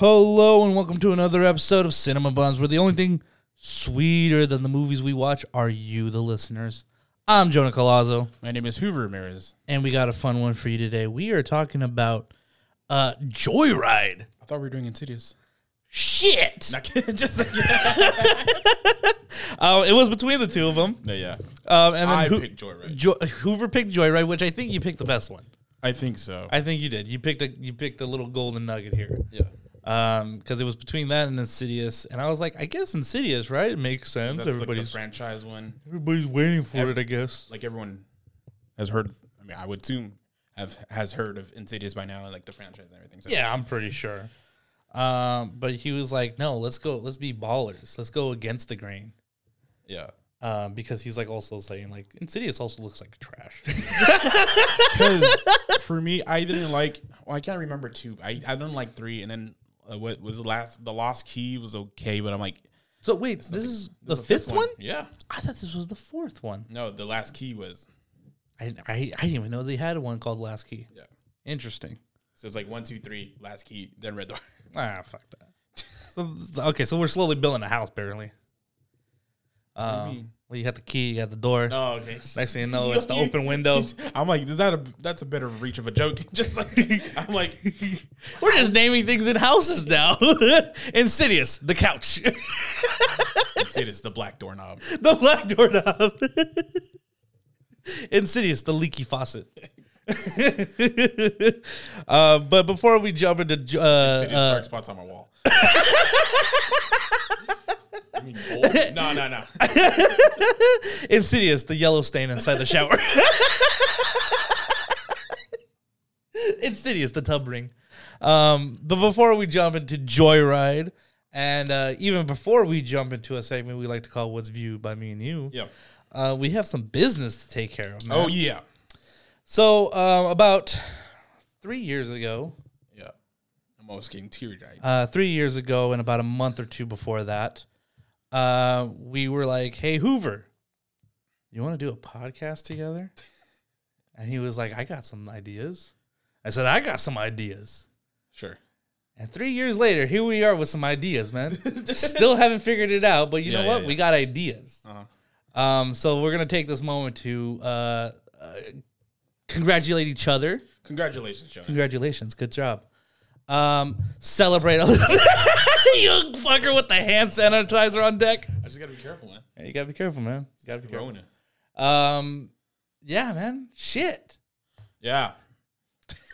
Hello and welcome to another episode of Cinema Buns, where the only thing sweeter than the movies we watch are you, the listeners. I'm Jonah Colazzo, My name is Hoover Ramirez. and we got a fun one for you today. We are talking about uh, Joyride. I thought we were doing Insidious. Shit! Not kidding, just like, Uh, it was between the two of them. no, yeah. Um, and then I Hoo- picked Joyride. Jo- Hoover picked Joyride, which I think you picked the best one. I think so. I think you did. You picked a you picked a little golden nugget here. yeah. Um, because it was between that and Insidious, and I was like, I guess Insidious, right? It makes sense. That's like Everybody's franchise one. everybody's waiting for it, I guess. Like everyone has heard. I mean, I would assume have has heard of Insidious by now, and like the franchise and everything. So Yeah, I'm pretty sure. Um, but he was like, no, let's go, let's be ballers, let's go against the grain. yeah. Um, because he's like also saying like Insidious also looks like trash. Because for me, I didn't like. Well, I can't remember two. I I didn't like three, and then uh, what was the last? The Lost Key was okay, but I'm like so wait, this is the this is fifth, one? Yeah. I thought this was the fourth one. No, the Last Key was. I, I I didn't even know they had one called Last Key. Yeah. Interesting. So it's like one, two, three, Last Key, then Red Door. Ah, fuck that. so, okay, so we're slowly building a house, barely. Um? Well, you got the key, you got the door. Oh, okay. Next thing you know, it's the open window. I'm like, is that a that's a better reach of a joke? Just like I'm like, We're just naming things in houses now. Insidious, the couch, this the black doorknob. the black doorknob. Insidious, the leaky faucet. uh, but before we jump into uh, Insidious uh, dark spots on my wall. I mean, gold? No, no, no. Insidious, the yellow stain inside the shower. Insidious, the tub ring. Um, but before we jump into Joyride, and uh, even before we jump into a segment we like to call What's Viewed by Me and You, Yeah. uh, we have some business to take care of. Oh yeah. So, um, about three years ago, Yeah. I'm almost getting teary eyed. uh, three years ago, and about a month or two before that, uh, we were like, "Hey, Hoover, you want to do a podcast together?" And he was like, "I got some ideas." I said, "I got some ideas." Sure. And three years later, here we are with some ideas, man. Still haven't figured it out, but you Yeah, know what? yeah. We got ideas. Uh-huh. Um, so we're gonna take this moment to uh, uh, congratulate each other. Congratulations, Jonah. Congratulations, good job. Um, celebrate a little you fucker with the hand sanitizer on deck. I just gotta be careful, man. Hey, you gotta be careful, man. You gotta be careful. Corona. Um, yeah, man. Shit. Yeah.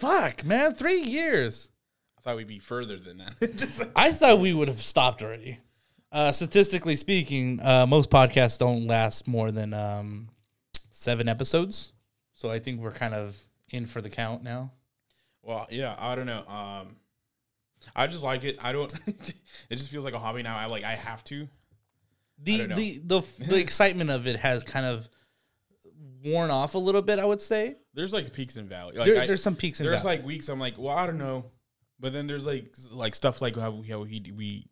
Fuck, man. Three years. I thought we'd be further than that. just like, I thought we would have stopped already. Uh, statistically speaking, uh, most podcasts don't last more than um, seven episodes. So I think we're kind of in for the count now. well, yeah, I don't know. Um I just like it. I don't it just feels like a hobby now. I like I have to. the the the the excitement of it has kind of worn off a little bit. I would say There's like peaks and valleys. Like, there, I- there's some peaks and there's valleys. like weeks I'm like, well, I don't know, but then there's like like stuff like how how we we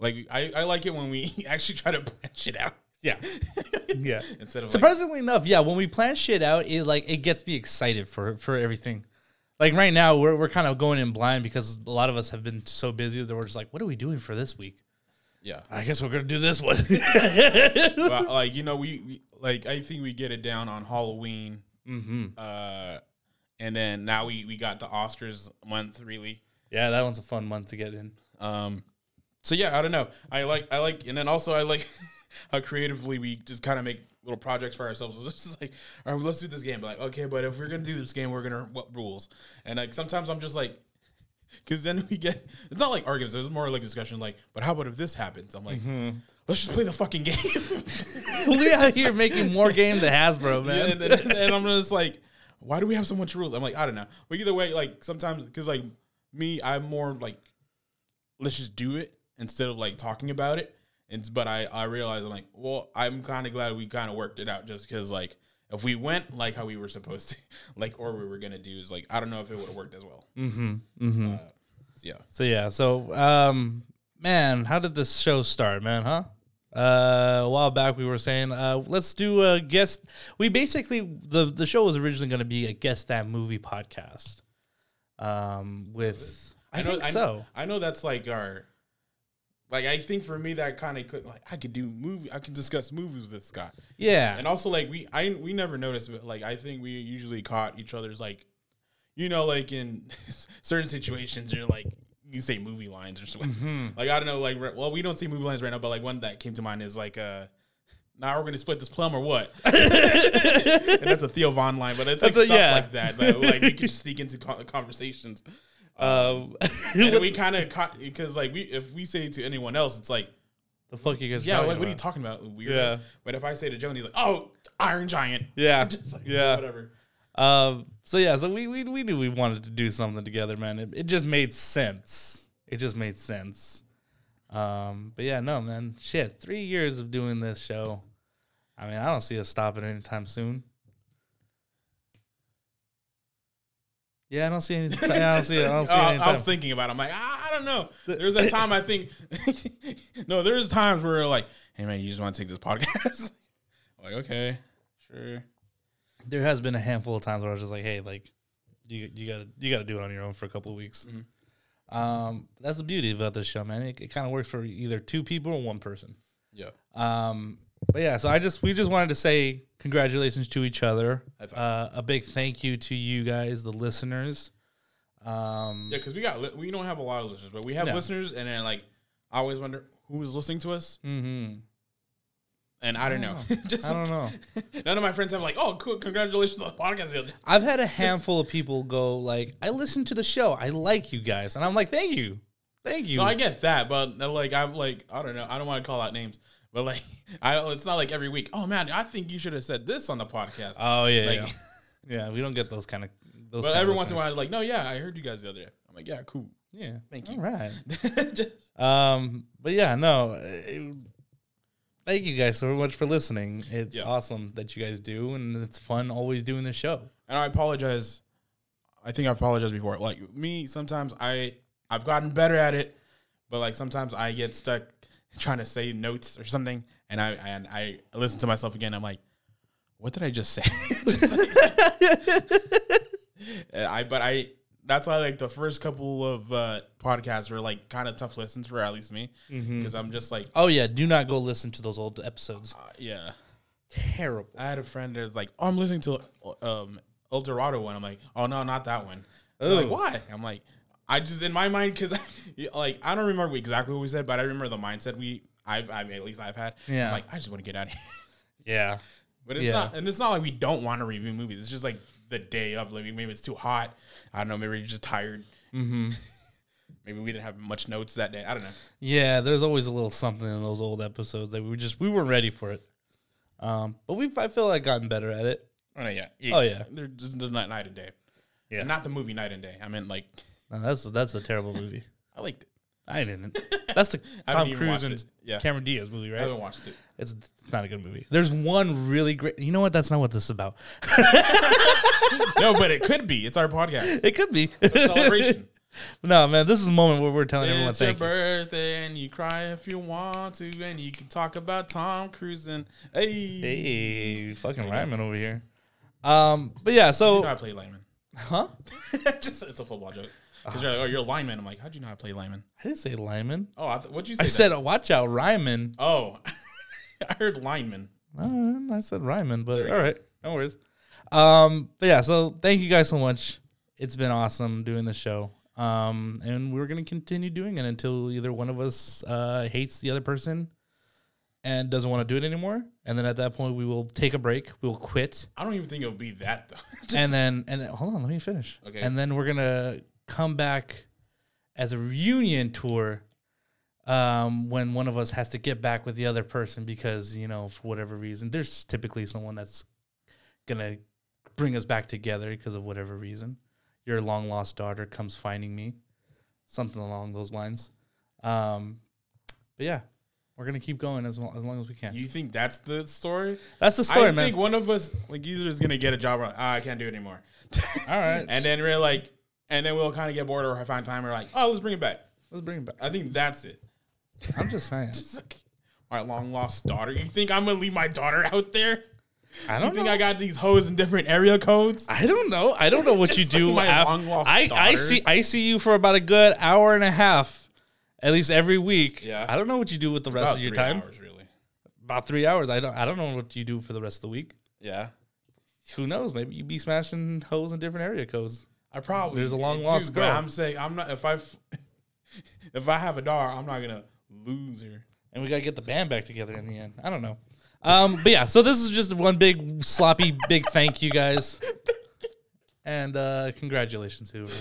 like I I like it when we actually try to plan shit out yeah, yeah. instead of like, Surprisingly enough, yeah, when we plan shit out, it like it gets me excited for for everything. Like right now, we're we're kind of going in blind because a lot of us have been so busy that we're just like, what are we doing for this week? yeah. I guess we're gonna do this one. Well, like you know we, we like I think we get it down on Halloween, mm-hmm. uh, and then now we we got the Oscars month really. Yeah, that one's a fun month to get in. Um, so yeah, I don't know. I like I like, and then also I like how creatively we just kind of make little projects for ourselves. It's just like, all right, let's do this game. But like, okay, but if we're gonna do this game, we're gonna what rules? And like sometimes I'm just like, because then we get it's not like arguments. It's more like discussion. Like, but how about if this happens? I'm like, mm-hmm. let's just play the fucking game. we out here making more game than Hasbro, Yeah, man. and, and, and I'm just like, why do we have so much rules? I'm like, I don't know. But either way, like sometimes because like me, I'm more like, let's just do it instead of like talking about it. And but I I realize I'm like, well, I'm kind of glad we kind of worked it out just because like if we went like how we were supposed to, like or we were gonna do is like I don't know if it would have worked as well. mm-hmm. Mm-hmm. Uh, yeah. So yeah, so um, man, how did this show start, man? Huh? Uh, a while back we were saying, uh, let's do a guest. We basically the the show was originally going to be a guest that movie podcast. Um, with I I, know, think I, so. I know that's like our. Like I think for me that kind of like I could do movie I could discuss movies with this guy Yeah. and also like we I we never noticed but like I think we usually caught each other's like you know like in certain situations you're like you say movie lines or something Mm-hmm. like I don't know like re- well we don't see movie lines right now but like one that came to mind is like uh now we're gonna split this plum or what and that's a Theo Von line but it's like That's a- stuff yeah. like that that like we could sneak into conversations um, and we kind of caught because like we if we say to anyone else it's like the fuck you guys? yeah like what are you talking about weird Yeah. but if I say to Joan he's like oh Iron Giant Yeah. just like Yeah. whatever Um. So yeah. So we we we knew we wanted to do something together, man. It, it just made sense. It just made sense. Um. But yeah, no, man. Shit. Three years of doing this show. I mean, I don't see us stopping anytime soon. Yeah, I don't see any. I don't see. I don't see Uh, any. I was thinking about. it. I'm like, I, I don't know. There's that time I think. no, there's times where like, hey man, you just want to take this podcast? I'm like, okay, sure. there has been a handful of times where I was just like, hey, like, you you gotta you gotta do it on your own for a couple of weeks. Mhm. Um, that's the beauty about this show, man. It, it kind of works for either two people or one person. Yeah. Um, but yeah, so I just we just wanted to say congratulations to each other. Uh, a big thank you to you guys, the listeners. Um, Yeah, because we got li- we don't have a lot of listeners, but we have No. listeners, and then like I always wonder who's listening to us, mhm. and I don't know. just I don't know. none of my friends have like, oh, cool, congratulations on the podcast. the other day." I've had a handful of people go like, "I listened to the show. I like you guys," and I'm like, "Thank you, thank you." No, I get that, but uh, like I'm like I don't know. I don't want to call out names, but like I it's not like every week. Oh man, I think you should have said this on the podcast. oh yeah, Like- yeah. yeah. We don't get those kind of those. But every once in a while, like, no, yeah, I heard you guys the other day. I'm like, yeah, cool. Yeah. Thank you. All right. Um, but yeah, no. it- thank you guys so much for listening. It's Yeah. awesome that you guys do, and it's fun always doing the show. and I apologize. I think I apologized before. Like me, sometimes I I've gotten better at it, but like sometimes I get stuck trying to say notes or something, and I and I listen to myself again. I'm like, what did I just say? Just like- I but I that's why like the first couple of uh, podcasts were like kind of tough listens for at least me because I'm just like Oh yeah, do not go listen to those old episodes. uh, yeah. Terrible. I had a friend that's like, oh, I'm listening to um El Dorado one. I'm like, oh no, not that one. Like, why? I'm like, I just in my mind because like I don't remember exactly what we said, but I remember the mindset we I've, I've at least I've had. Yeah. I'm like I just want to get out of here. Yeah. But it's Yeah. not, and it's not like we don't want to review movies. It's just like the day of, like maybe it's too hot. I don't know. Maybe you're just tired. Mm-hmm. Maybe we didn't have much notes that day. I don't know. Yeah, there's always a little something in those old episodes that we were just we weren't ready for it. Um, but we I feel like gotten better at it. Oh no, yeah. Oh, yeah. They're just the night, night and day. Yeah. Not the movie Night and Day. I meant like No, that's that's a terrible movie. I liked it. I didn't. That's the I haven't Tom even Cruise watched and it. Yeah. Cameron Diaz movie, right? I right? haven't watched it. It's, it's not a good movie. There's one really great. You know what? That's not what this is about. no, but it could be. It's our podcast. It could be It's a celebration. no, man. This is a moment where we're telling everyone it's your thank you. birthday and you cry if you want to, and you can talk about Tom Cruise and hey, Hey, fucking Ryman over here. Um, but yeah. you So, know I play Lyman. huh? Just it's a football joke. Because you're like, oh, you're a lineman. I'm like, how'd you know I play lineman? I didn't say Lyman. Oh, I th- what'd you say? I then? said, watch out, Ryman. oh, I heard lineman. Uh, I said Ryman, but all right, no worries. Um, but yeah, so thank you guys so much. It's been awesome doing the show. Um, and we're gonna continue doing it until either one of us uh, hates the other person and doesn't want to do it anymore. And then at that point, we will take a break. We'll quit, I don't even think it'll be that though. and then and then, hold on, let me finish. Okay. And then we're gonna come back as a reunion tour. Um, when one of us has to get back with the other person because you know for whatever reason, there's typically someone that's gonna bring us back together because of whatever reason. Your long lost daughter comes finding me, something along those lines. Um, but yeah, we're gonna keep going as long, as long as we can. you think that's the story? That's the story, I man. think one of us, like, either is gonna get a job or like, ah, I can't do it anymore. All right, and then we're like, and then we'll kind of get bored or find time. We're like, oh, let's bring it back. let's bring it back. I think that's it. I'm just saying. Just like, my long lost daughter. You think I'm gonna leave my daughter out there? I don't think know. I got these hoes in different area codes? I don't know. I don't know what you like do. my af- long-lost I I see I see you for about a good hour and a half, at least every week. Yeah. I don't know what you do with the rest About of your time. hours, really. About three hours. I don't. I don't know what you do for the rest of the week. Yeah, Who knows? Maybe you be smashing hoes in different area codes. I probably There's a long lost girl. I'm saying I'm not. If I if I have a daughter, I'm not gonna lose her. and we gotta get the band back together in the end. I don't know. Um, but yeah, so this is just one big sloppy big thank you guys, and uh, congratulations, Hoover.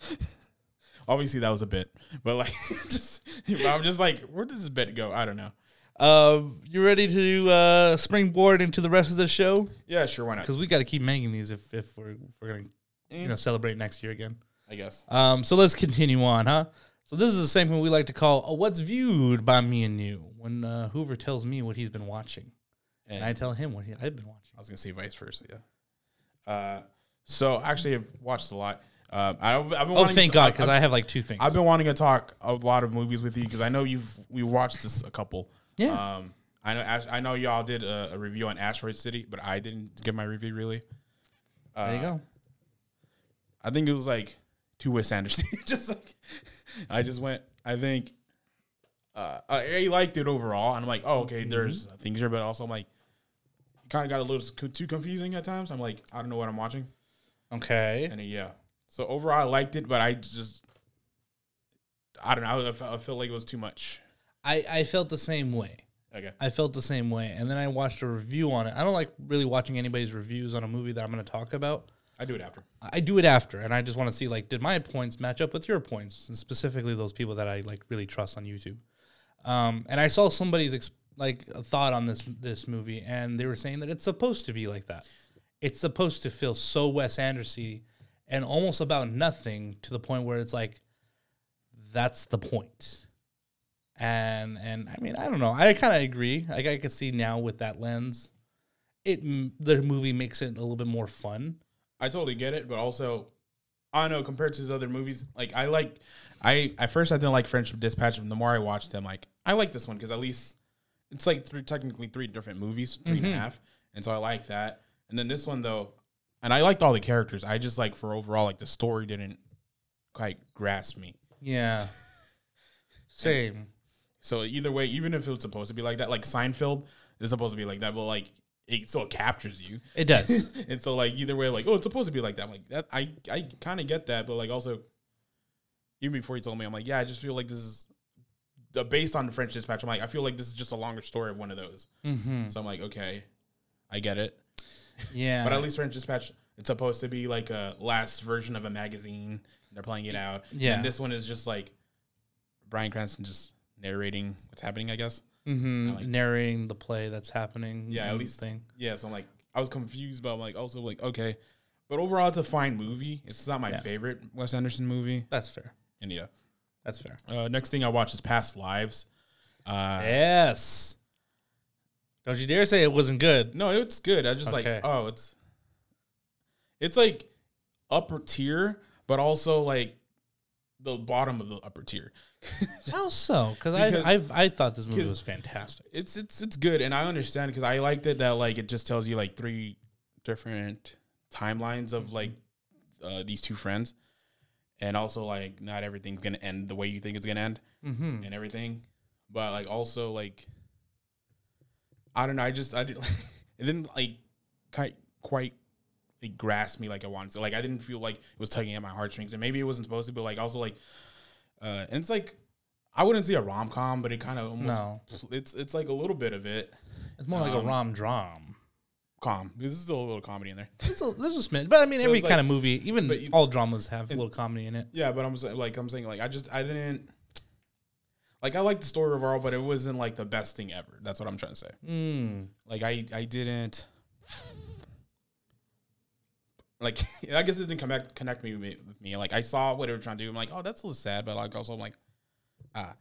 Obviously, that was a bit, but like, just I'm just like, where does this bit go? I don't know. Um, you ready to uh, springboard into the rest of the show? Yeah, sure, why not? Because we got to keep making these if, if we're if we're gonna you know celebrate next year again. I guess. Um, so let's continue on, huh? So this is the same thing we like to call uh, "What's Viewed by Me and You." When uh, Hoover tells me what he's been watching, And and I tell him what he, I've been watching. I was gonna say vice versa. Yeah. Uh, so actually, I've watched a lot. Uh, I, I've been Oh, thank to, God, because I have like two things. I've been wanting to talk a lot of movies with you because I know you've we watched this a couple. Yeah. Um, I know I know y'all did a, a review on Asteroid City, but I didn't give my review really. Uh, there you go. I think it was like two Wes Anderson. just like I just went. I think uh, I I liked it overall, and I'm like, oh, Mm-hmm. okay. There's things here, but also I'm like, it kind of got a little too confusing at times. I'm like, I don't know what I'm watching, Okay. and yeah. So overall, I liked it, but I just, I don't know. I, I felt like it was too much. I I felt the same way. Okay. I felt the same way, and then I watched a review on it. I don't like really watching anybody's reviews on a movie that I'm going to talk about. I do it after. I do it after, and I just want to see like, did my points match up with your points, and specifically those people that I like really trust on YouTube. Um, and I saw somebody's ex- like a thought on this this movie, and they were saying that it's supposed to be like that. It's supposed to feel so Wes Anderson and almost about nothing to the point where it's like, that's the point. And and I mean I don't know I kind of agree like I could see now with that lens, it the movie makes it a little bit more fun. I totally get it, but also, I don't know compared to his other movies. Like I like, I at first I didn't like French Dispatch, and the more I watched them, like I like this one because at least it's like three, technically three different movies, three and a mm-hmm. half, and so I like that. And then this one though, and I liked all the characters. I just like for overall like the story didn't quite grasp me. Yeah. Same. So either way, even if it was supposed to be like that, like Seinfeld is supposed to be like that, but like it still captures you. It does. and so like either way, like oh, it's supposed to be like that. I'm like that. I I kind of get that, but like also, even before you told me, I'm like, yeah, I just feel like this is uh, based on the French Dispatch. I'm like, I feel like this is just a longer story of one of those. mm-hmm. So I'm like, okay, I get it. Yeah. But at least French Dispatch, it's supposed to be like a last version of a magazine. They're playing it out. Yeah. And this one is just like Bryan Cranston just narrating what's happening. I guess. Mm-hmm. Like- narrating the play that's happening. Yeah, at least- thing. Yeah. So I'm like, I was confused, but I'm like, also like, okay. But overall, it's a fine movie. It's not my Yeah. favorite Wes Anderson movie. That's fair. And yeah. That's fair. Uh, next thing I watched is Past Lives. Uh, yes. Don't you dare say it wasn't good. No, it's good. I just Okay. like, oh, it's it's like upper tier, but also like the bottom of the upper tier. How so? Because Because- I I've I thought this movie was fantastic. It's it's it's good, and I understand because I liked it that like it just tells you like three different timelines of like uh, these two friends, and also like not everything's gonna end the way you think it's gonna end. Mm-hmm. and everything, but like also like I don't know. I just I didn't it didn't like quite quite like grasped me like I wanted to. Like I didn't feel like it was tugging at my heartstrings, and maybe it wasn't supposed to. But like also like, uh, and it's like I wouldn't say a rom com, but it kind of almost No. it's it's like a little bit of it It's more like a Um, rom dram. calm because there's still a little comedy in there. There's a, there's a smidge, but I mean, So every kind like- of movie, even you- all dramas have a little comedy in it. Yeah, but I'm saying like I'm saying like I just I didn't. Like I like the story overall, but it wasn't like the best thing ever. That's what I'm trying to say. Mm. Like I I didn't like I guess it didn't connect connect me with, me. Like I saw what they were trying to do. I'm like, oh, that's a little sad, but like also I'm like, ah.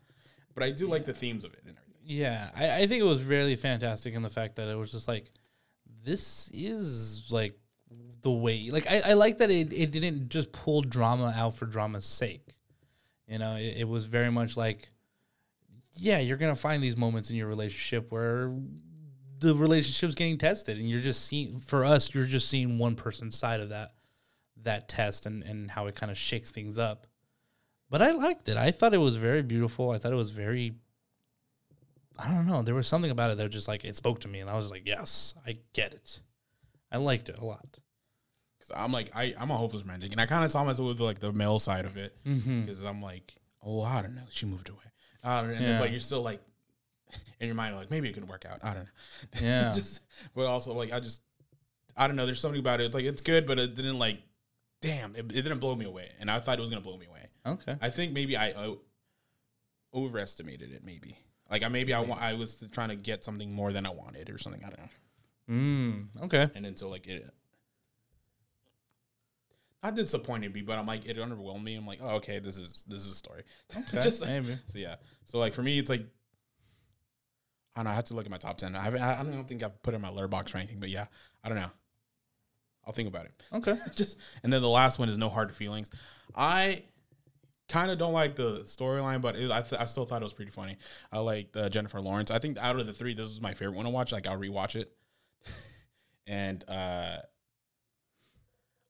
But I do like the themes of it and everything. Yeah, I, I think it was really fantastic in the fact that it was just like, this is like the way. Like I, I like that it, it didn't just pull drama out for drama's sake. You know, it, it was very much like, yeah, you're gonna find these moments in your relationship where the relationship's getting tested, and you're just seeing for us, you're just seeing one person's side of that that test and and how it kind of shakes things up. But I liked it. I thought it was very beautiful. I thought it was very. I don't know. There was something about it that just like it spoke to me, and I was like, "Yes, I get it." I liked it a lot. Cause I'm like I I'm a hopeless romantic, and I kind of saw myself with like the male side of it Mm-hmm. because I'm like, oh, I don't know, she moved away, uh, and then, but you're still like in your mind like maybe it could work out. I don't know. Yeah. just but also like I just I don't know. There's something about it. It's like it's good, but it didn't like. Damn, it, it didn't blow me away, and I thought it was gonna blow me away. Okay. I think maybe I o- overestimated it. Maybe like I maybe I wa- I was trying to get something more than I wanted or something. I don't know. Mm, okay. And then so like it, not disappointed me, but I'm like it underwhelmed me. I'm like, oh okay, this is this is a story. Okay. Just maybe. so yeah. So like for me, it's like I don't know. I have to look at my top ten. I haven't. I don't think I've put in my Letterboxd or anything, but yeah, I don't know. I'll think about it. Okay. Just and then the last one is no hard feelings. I kind of don't like the storyline, but it, I th- I still thought it was pretty funny. I like uh, Jennifer Lawrence. I think out of the three, this was my favorite one to watch. Like I'll rewatch it, and uh,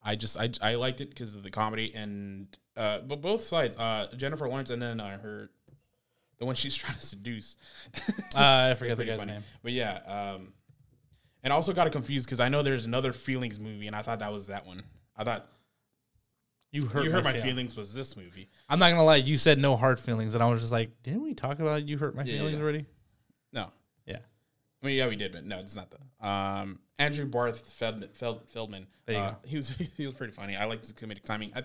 I just I I liked it because of the comedy and uh, but both sides. Uh, Jennifer Lawrence and then uh, her the one she's trying to seduce. Uh, I forget the guy's funny. name. But yeah, um, and I also got it confused because I know there's another feelings movie, and I thought that was that one. I thought You hurt, you hurt my, Feel- feelings was this movie. I'm not gonna lie. You said no hard feelings, and I was just like, didn't we talk about you hurt my Yeah, feelings yeah. already? No, Yeah. I mean yeah, we did, but no, it's not that. Um, Andrew Barth Feldman, Feldman. There you uh, go. He was he was pretty funny. I liked his comedic timing. I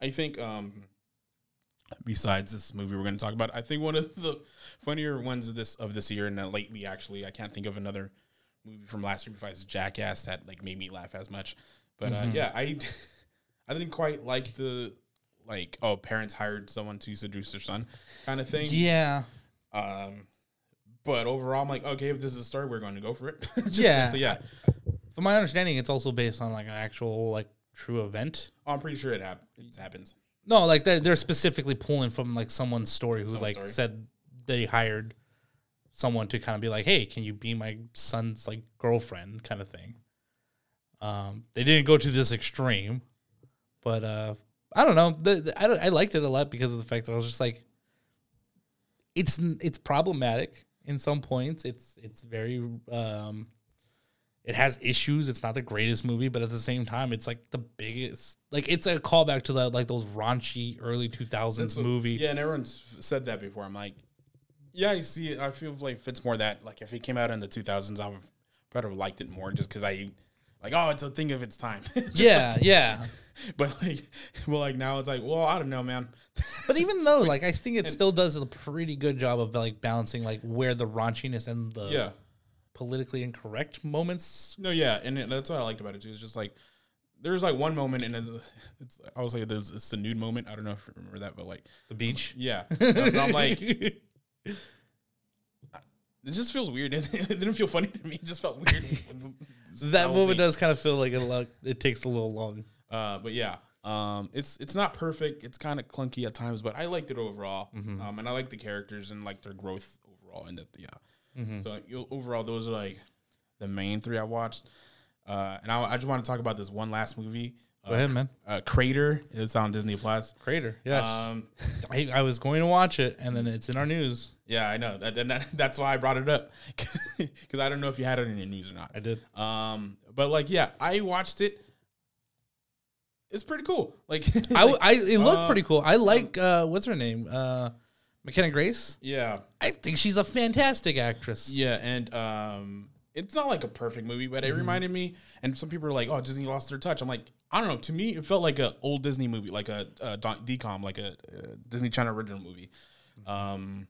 I think um, besides this movie we're going to talk about, I think one of the funnier ones of this of this year and uh, lately actually, I can't think of another movie from last year besides Jackass that like made me laugh as much. But uh, Mhm. yeah, I I didn't quite like the like oh parents hired someone to seduce their son kind of thing. Yeah. Um, but overall, I'm like, okay, if this is a story, we're going to go for it. Yeah. So yeah, From my understanding, it's also based on like an actual like true event. I'm pretty sure it, hap- it happens. No, like they're, they're specifically pulling from like someone's story who Someone's like story. said they hired someone to kind of be like, hey, can you be my son's like girlfriend kind of thing. Um, they didn't go to this extreme, but uh, I don't know. The, the- I don't, I liked it a lot because of the fact that I was just like, it's it's problematic in some points. It's it's very um, it has issues. It's not the greatest movie, but at the same time, it's like the biggest. Like it's a callback to the like those raunchy early two thousands movie. Yeah, and everyone's said that before. I'm like, yeah, I see it. I feel like if it's more that like if it came out in the 2000s, I would probably have liked it more just because I like oh it's a thing of its time. Yeah, yeah. but like well like now it's like well I don't know man. But even though, like, I think it still does a pretty good job of like balancing like where the raunchiness and the yeah. Politically incorrect moments. No, yeah, and it, that's what I liked about it too. It's just like there's like one moment, and it's, it's I was like, there's it's a nude moment. I don't know if you remember that, but like, The beach. yeah, That's what I'm like, it just feels weird. It didn't feel funny to me. It just felt weird. that moment like- does kind of feel like a lot. It takes a little long. Uh, but yeah, um, it's it's not perfect. It's kind of clunky at times, but I liked it overall. Mm-hmm. Um, and I like the characters and like their growth overall. And that yeah, Mm-hmm. so overall those are like the main three I watched. Uh, and I, I just want to talk about this one last movie. Uh, Go ahead, man. Uh, Crater. It's on Disney Plus. Crater. Yes, Um, I, I was going to watch it, and then it's in our news. yeah, I know that, that. That's why I brought it up because I don't know if you had it in your news or not. I did. Um, but like, yeah, I watched it. It's pretty cool. Like, I, I it looked uh, pretty cool. I like uh, what's her name? Uh, McKenna Grace. yeah, I think she's a fantastic actress. yeah, and um, it's not like a perfect movie, but it Mm-hmm. reminded me. And some people are like, "Oh, Disney lost their touch." I'm like, I don't know. To me, it felt like a old Disney movie, like a, a DCOM, like a, uh Disney Channel original movie. Mm-hmm. Um,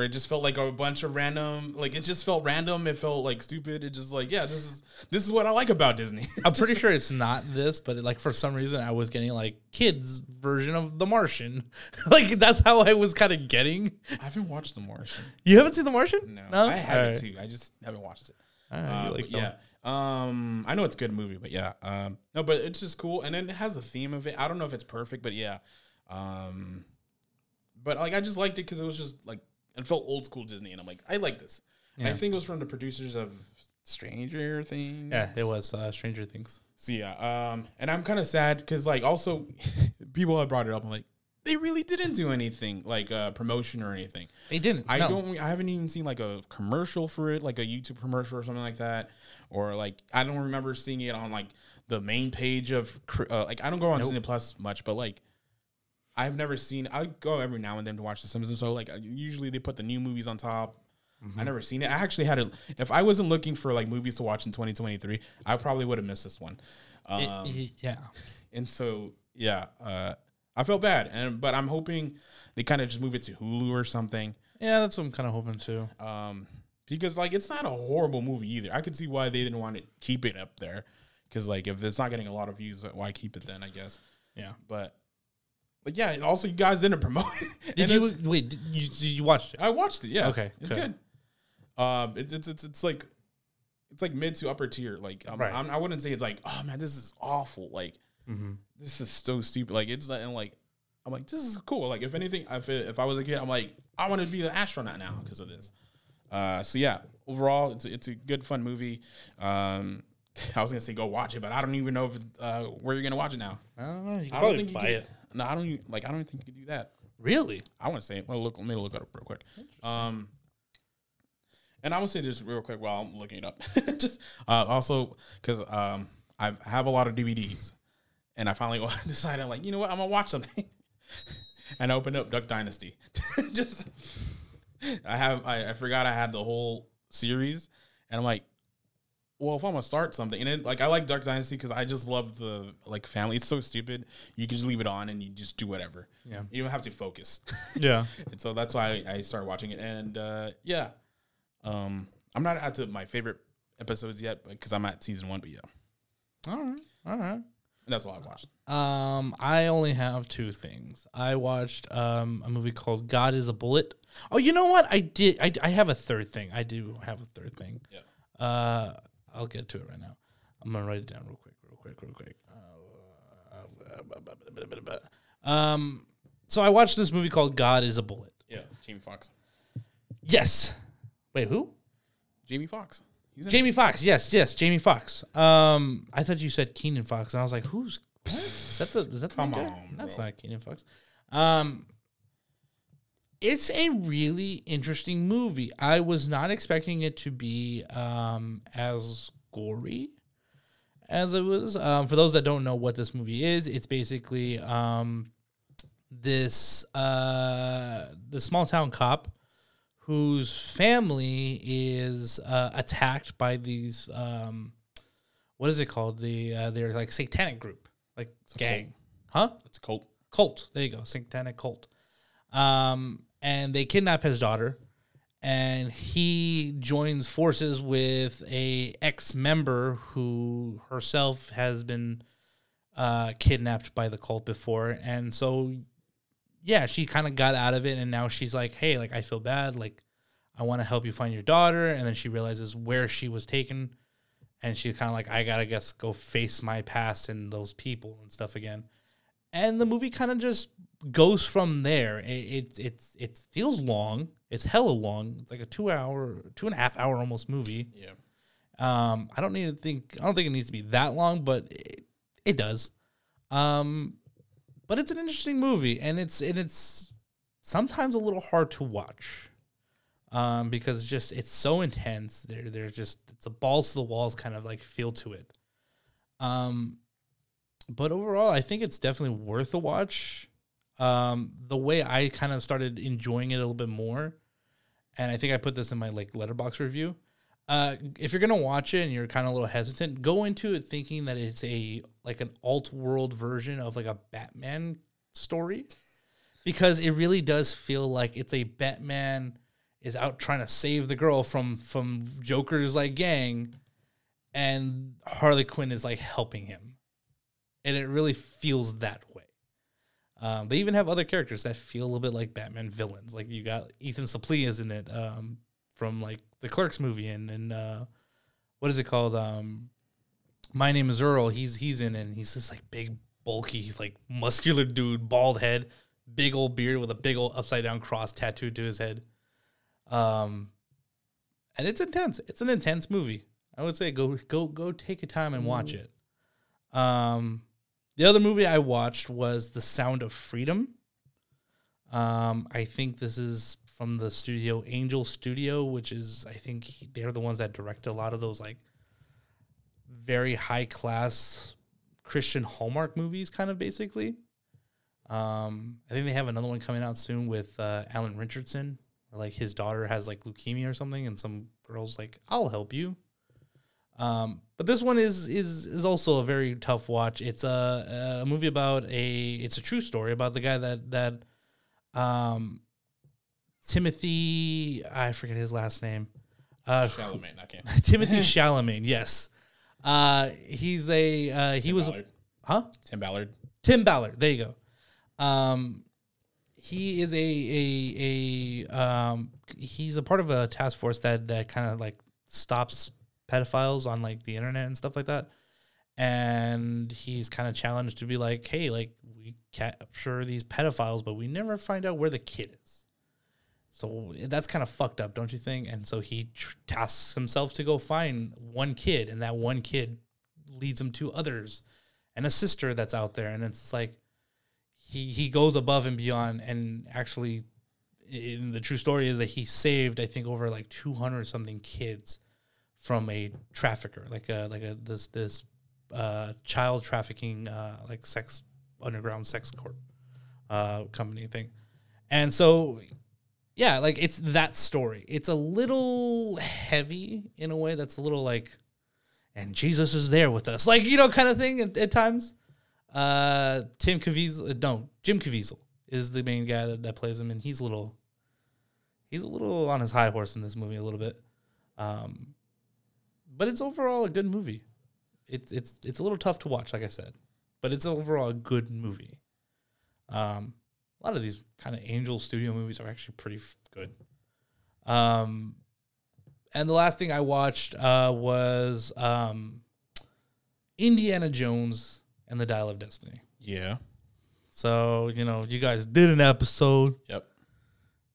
where it just felt like a bunch of random, like it just felt random. It felt like stupid. It just like, yeah, this is this is what I like about Disney. I'm pretty sure it's not this, but like for some reason I was getting like kids version of The Martian. like that's how I was kind of getting. I haven't watched The Martian. You haven't seen The Martian? No, I have Alright. it too. I just haven't watched it. Alright, Uh, like yeah. Um, I know it's a good movie, but yeah. Um, no, but it's just cool, and then it has a theme of it. I don't know if it's perfect, but yeah. Um, but like I just liked it because it was just like it felt old school Disney, and I'm like, I like this. And I think it was from the producers of Stranger Things. Yeah, it was uh, Stranger Things. So yeah, um, and I'm kind of sad because like also people have brought it up. I'm like, they really didn't do anything like uh, promotion or anything. They didn't. I no. don't. I haven't even seen like a commercial for it, like a YouTube commercial or something like that, or like I don't remember seeing it on like the main page of uh, like I don't go on Nope. Disney Plus much, but like I've never seen. I go every now and then to watch The Simpsons, so like usually they put the new movies on top. I never seen it. I actually had it. If I wasn't looking for like movies to watch in 2023, I probably would have missed this one. Um, It- it- yeah. and so yeah, uh, I felt bad, and but I'm hoping they kind of just move it to Hulu or something. Yeah, that's what I'm kind of hoping too. Um, because like it's not a horrible movie either. I could see why they didn't want to keep it up there. Because like if it's not getting a lot of views, why keep it then? I guess. Yeah. But but yeah, and also you guys didn't promote it. Did And you it's- wait? Did you, did you watched it? I watched it. Yeah. Okay, It's good. good. Um, it's it's it's it's like it's like mid to upper tier. Like um, Right. I'm, I wouldn't say it's like oh man, this is awful. Like Mm-hmm. this is so stupid. Like it's not, and like I'm like this is cool. Like if anything, if it, if I was a kid, I'm like I want to be an astronaut now because of this. Uh, so yeah, overall, it's a, it's a good fun movie. Um, I was gonna say go watch it, but I don't even know if uh, where you're gonna watch it now. I don't know. You can I don't think you buy can, it. No, I don't even, like. I don't think you can do that. Really? I want to say. Well, look. Let me look it up real quick. Um, and I want to say this real quick while I'm looking it up. Just uh, also because um, I have a lot of DVDs, and I finally decided like, you know what, I'm gonna watch something. and I opened up Duck Dynasty. Just I have I, I forgot I had the whole series, and I'm like. Well, if I'm gonna start something, and it, like I like Duck Dynasty because I just love the like family. It's so stupid. You can just leave it on and you just do whatever. Yeah. You don't have to focus. Yeah. and so that's why I, I started watching it. And uh, yeah, um, I'm not at to my favorite episodes yet because I'm at season one. But yeah, all right. All right. and that's all I watched. Um, I only have two things. I watched um a movie called God Is a Bullet. Oh, you know what? I did. I, I have a third thing. I do have a third thing. Yeah. Uh, I'll get to it right now. I'm gonna write it down real quick, real quick, real quick. Um, so I watched this movie called God Is a Bullet. Yeah, Jamie Foxx. Yes. Wait, who? Jamie Foxx. He's Jamie Foxx. Yes, yes, Jamie Foxx. Um, I thought you said Keenan Fox, and I was like, who's? Is that the is that the Come guy? on, That's bro. not Keenan Fox. Um, it's a really interesting movie. I was not expecting it to be um as gory as it was. Um, for those that don't know what this movie is, it's basically um this uh the small town cop whose family is uh, attacked by these um what is it called? The uh, they're like satanic group like gang. huh? It's a cult. cult. There you go. Satanic cult. Um and they kidnap his daughter and he joins forces with a ex-member who herself has been uh kidnapped by the cult before. And so yeah she kind of got out of it and now she's like hey like i feel bad. Like i want to help you find your daughter. And then she realizes where she was taken and she's kind of like i gotta guess go face my past and those people and stuff again. And the movie kind of just goes from there. It, it it's it feels long. It's hella long. It's like a two hour, two and a half hour almost movie. Yeah. Um, I don't need to think. I don't think it needs to be that long, but it, it does. Um, but it's an interesting movie, and it's and it's sometimes a little hard to watch. Um, because it's just it's so intense. There, there's just it's a balls to the walls kind of like feel to it. Um, but overall, I think it's definitely worth a watch. Um, the way I kind of started enjoying it a little bit more, and I think I put this in my like Letterboxd review. Uh, if you're gonna watch it and you're kind of a little hesitant, go into it thinking that it's a like an alt world version of like a Batman story, because it really does feel like it's a Batman is out trying to save the girl from from Joker's like gang, and Harley Quinn is like helping him, and it really feels that way. Um, they even have other characters that feel a little bit like Batman villains. Like you got Ethan Suplee is in it um, from like the Clerks movie, and and uh, what is it called? Um, My name is Earl. He's he's in it. And he's this like big, bulky, like muscular dude, bald head, big old beard with a big old upside down cross tattooed to his head. Um, and it's intense. It's an intense movie. I would say go go go take a time and watch it. Um, the other movie I watched was The Sound of Freedom. Um, I think this is from the studio Angel Studio, which is I think he- they're the ones that direct a lot of those like very high class Christian Hallmark movies, kind of basically. Um, I think they have another one coming out soon with uh, Alan Richardson. Like his daughter has like leukemia or something, and some girls like, "I'll help you." Um, but this one is is is also a very tough watch. It's a, a movie about a it's a true story about the guy that that um Timothy I forget his last name. Uh, Chalamet, I can't. Timothy Chalamet, yes. Uh, he's a uh, he Tim was Ballard. huh Tim Ballard. Tim Ballard. There you go. Um, he is a a a um he's a part of a task force that that kind of like stops pedophiles on like the internet and stuff like that. And he's kind of challenged to be like, hey, like we capture these pedophiles, but we never find out where the kid is. So that's kind of fucked up, don't you think? And so he tr- tasks himself to go find one kid, and that one kid leads him to others and a sister that's out there. And it's like he he goes above and beyond. And actually, in the true story is that he saved, I think, over like two hundred something kids from a trafficker, like a like a this this uh, child trafficking, uh, like sex underground sex court uh, company thing. And so yeah, like it's that story. It's a little heavy in a way that's a little like, and Jesus is there with us, like you know, kind of thing at, at times. Uh, Tim Caviezel, uh, no, Jim Caviezel is the main guy that, that plays him, and he's a little, he's a little on his high horse in this movie a little bit. Um, but it's overall a good movie. It's it's it's a little tough to watch, like I said, but it's overall a good movie. Um, a lot of these kind of Angel Studio movies are actually pretty f- good. Um, and the last thing I watched uh, was um, Indiana Jones and the Dial of Destiny. Yeah. So you know, you guys did an episode. Yep.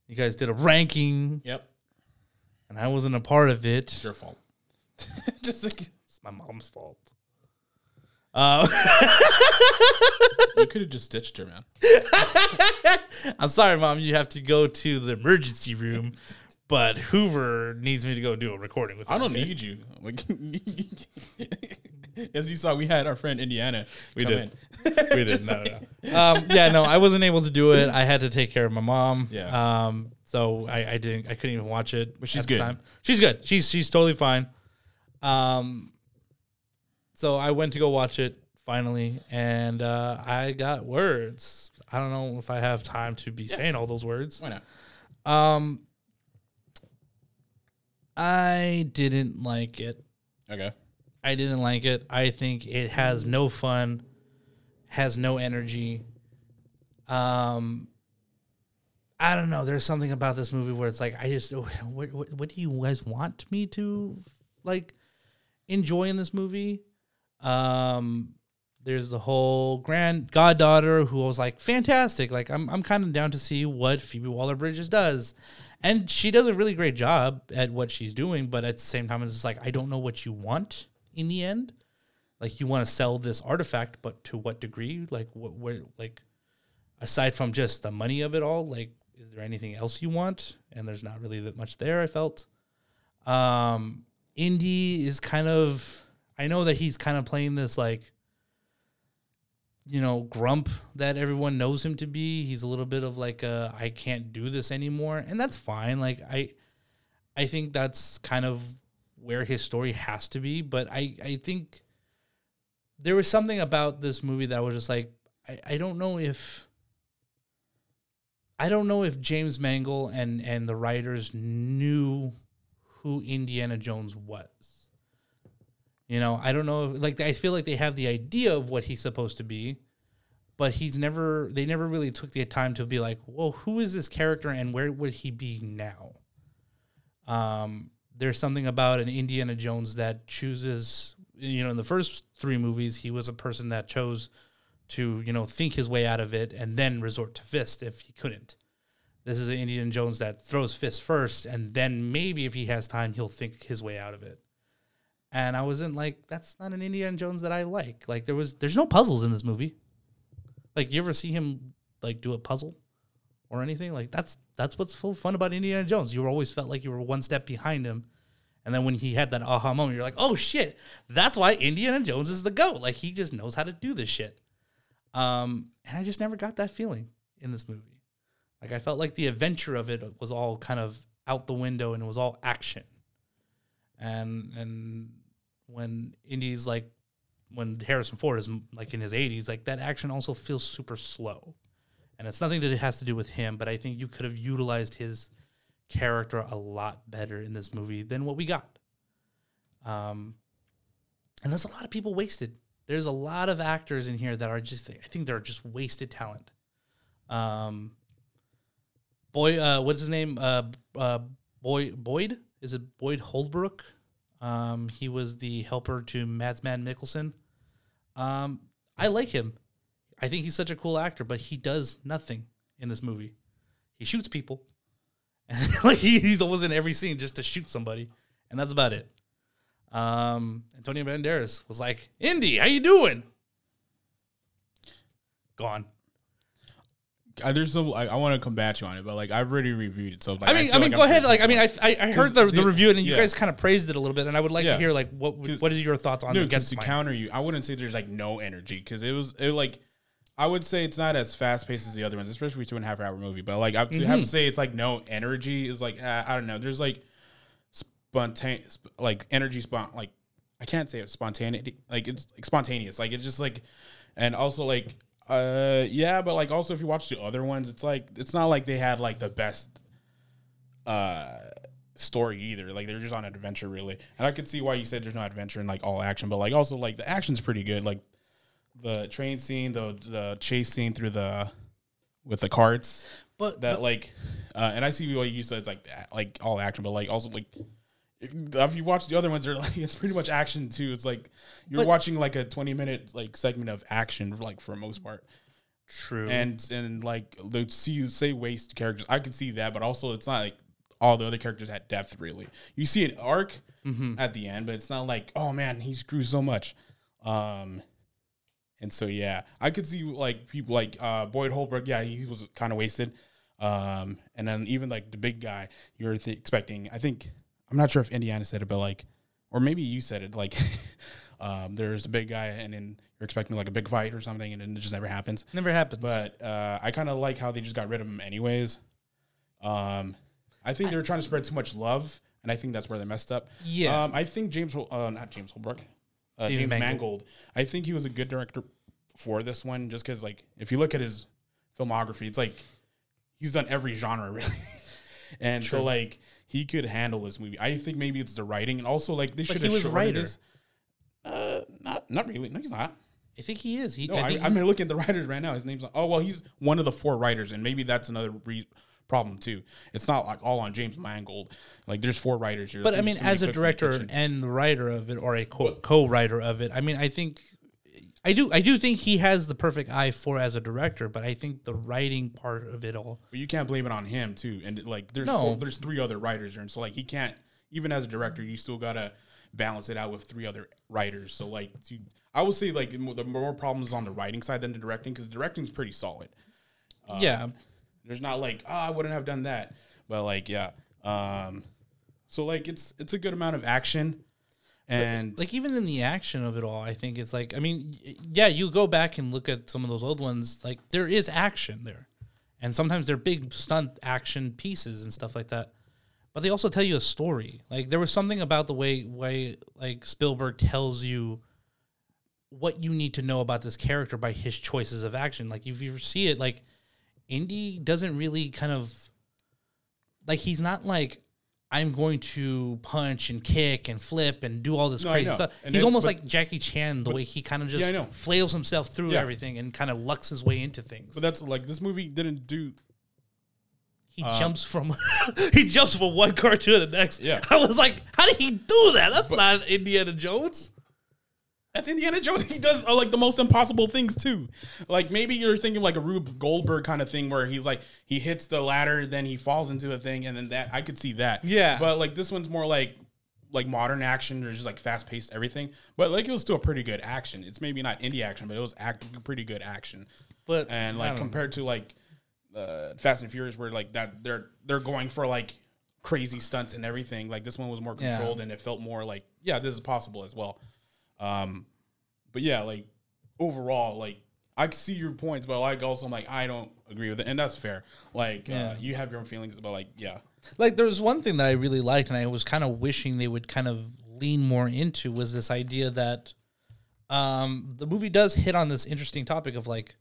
You guys did a ranking, Yep. and I wasn't a part of it. It's your fault. Just like It's my mom's fault. Uh, you could have just ditched her, man. I'm sorry, mom. You have to go to the emergency room, but Hoover needs me to go do a recording with. Her, I don't okay? need you. As you saw, we had our friend Indiana. We did. in. We did. No, no, no. Um, yeah, no, I wasn't able to do it. I had to take care of my mom. Yeah. Um, so I, I didn't. I couldn't even watch it. But she's at the good. Time. She's good. She's she's totally fine. Um. So I went to go watch it finally, and uh, I got words. I don't know if I have time to be saying all those words. Why not? Um. I didn't like it. Okay. I didn't like it. I think it has no fun, has no energy. Um, I don't know. There's something about this movie where it's like I just what what, what do you guys want me to like enjoy in this movie? Um, there's the whole grand goddaughter who was like fantastic. Like I'm I'm kind of down to see what Phoebe Waller Bridges does. And she does a really great job at what she's doing, but at the same time, it's just like I don't know what you want in the end. Like you want to sell this artifact, but to what degree? Like what? Where? Like aside from just the money of it all, like is there anything else you want? And there's not really that much there. I felt. Um, Indy is kind of. I know that he's kind of playing this like. You know, grump that everyone knows him to be. He's a little bit of like a I can't do this anymore, and that's fine. Like I, I think that's kind of where his story has to be. But I, I think there was something about this movie that was just like I, I don't know if I don't know if James Mangold and and the writers knew who Indiana Jones was. You know, I don't know if like I feel like they have the idea of what he's supposed to be, but he's never they never really took the time to be like, well, who is this character and where would he be now? Um, there's something about an Indiana Jones that chooses, you know, in the first three movies, he was a person that chose to, you know, think his way out of it and then resort to fist if he couldn't. This is an Indiana Jones that throws fists first, and then maybe if he has time, he'll think his way out of it. and I wasn't like, that's not an Indiana Jones that I like. Like there was, there's no puzzles in this movie. Like you ever see him like do a puzzle or anything? Like that's that's what's so fun about Indiana Jones. You always felt like you were one step behind him. And then when he had that aha moment, you're like, oh shit, that's why Indiana Jones is the GOAT. Like he just knows how to do this shit. Um, and I just never got that feeling in this movie. Like I felt like the adventure of it was all kind of out the window and it was all action. And and when Indy's like when Harrison Ford is like in his 80s, like that action also feels super slow. And it's nothing that it has to do with him, but I think you could have utilized his character a lot better in this movie than what we got. Um, and there's a lot of people wasted. There's a lot of actors in here that are just, I think they're just wasted talent. Um, boy, uh, what's his name? Uh, uh, Boy, Boyd? Is it Boyd Holbrook? Um, he was the helper to Mads Man Mikkelsen. Um, I like him. I think he's such a cool actor, but he does nothing in this movie. He shoots people, like he, he's always in every scene just to shoot somebody, and that's about it. Um, Antonio Banderas was like, "Indy, how you doing?" Gone. Uh, there's some I, I want to combat you on it, but like I've already reviewed it, so like, I mean, feel I mean, like go I'm ahead. Like, I mean, I. I, I heard the, the the- review and you yeah. guys kind of praised it a little bit, and I would like to hear like what what are your thoughts on no, it against to mine? counter you, I wouldn't say there's like no energy because it was it like I would say it's not as fast paced as the other ones, especially two and a half hour movie. But like I Mm-hmm. have to say it's like no energy is like uh, I don't know. There's like spontaneous like energy spont like I can't say it's spontaneity like it's like spontaneous like it's just like and also like uh yeah but like also if you watch the other ones it's like it's not like they had like the best uh story either. Like they're just on an adventure really. And I could see why you said there's no adventure in like all action but like also like the action's pretty good. Like the train scene the the chase scene through the with the carts But, that but like uh, and I see what you said it's like like all action but like also like if, you watch the other ones they're like it's pretty much action too. It's like you're But- watching like a 20 minute like segment of action like for most part. True. and and like the see say waste characters I could see that but also it's not like all the other characters had depth really. You see an arc Mm-hmm. at the end but it's not like oh man he screw so much. Um and so yeah I could see like people like uh Boyd Holbrook yeah he was kind of wasted. Um and then even like the big guy you're th- expecting I think I'm not sure if Indiana said it but like or maybe you said it like um there's a big guy and then you're expecting like a big fight or something and then it just never happens never happens. but uh, I kind of like how they just got rid of him anyways. Um, I think they were trying to spread too much love, and I think that's where they messed up. Yeah. Um, I think James, uh, not James Holbrook, uh, James James Mangold. Mangold. I think he was a good director for this one, just because like if you look at his filmography, it's like he's done every genre really, and so like he could handle this movie. I think maybe it's the writing, and also like they should have shortened writer. this. Uh, not not really. No, he's not. I think he is. He, No, I, I'm looking at the writers right now. His name's oh well, he's one of the four writers, and maybe that's another re- problem too. It's not like all on James Mangold. Like there's four writers here. But I mean, as a the director and writer of it, or a co- co-writer of it, I mean, I think I do. I do think he has the perfect eye for as a director. But I think the writing part of it all. but you can't blame it on him too. And like there's No. four, there's three other writers and so like he can't even as a director, you still gotta balance it out with three other writers. So like you, I would say like the more problems on the writing side than the directing because the directing's pretty solid. yeah, There's not like, oh, I wouldn't have done that. But like, yeah. Um so like it's it's a good amount of action. And like even in the action of it all, I think it's like I mean, yeah, you go back and look at some of those old ones, like there is action there, and sometimes they're big stunt action pieces and stuff like that. But they also tell you a story. Like there was something about the way way like Spielberg tells you what you need to know about this character by his choices of action. Like if you see it, like Indy doesn't really kind of like he's not like I'm going to punch and kick and flip and do all this No, crazy stuff. And he's then- almost but- like Jackie Chan, the way he kind of just Yeah, flails himself through Yeah. everything and kind of lucks his way into things. but that's like this movie didn't do he uh, jumps from he jumps from one car to the next. Yeah. I was like, how did he do that? That's not Indiana Jones. That's Indiana Jones. He does uh, like the most impossible things too. Like maybe you're thinking like a Rube Goldberg kind of thing where he's like he hits the ladder, then he falls into a thing, and then that I could see that. Yeah. But like this one's more like like modern action or just like fast paced everything. But like it was still a pretty good action. It's maybe not indie action, but it was act pretty good action. But And like don't know. compared to like uh, Fast and Furious, where like that they're they're going for like crazy stunts and everything. Like this one was more Yeah. controlled and it felt more like yeah, this is possible as well. Um, but yeah, like overall, like I see your points, but like also I'm like I don't agree with it, and that's fair. Like Yeah. uh, you have your own feelings, but like yeah, like there was one thing that I really liked, and I was kind of wishing they would kind of lean more into was this idea that um, the movie does hit on this interesting topic of like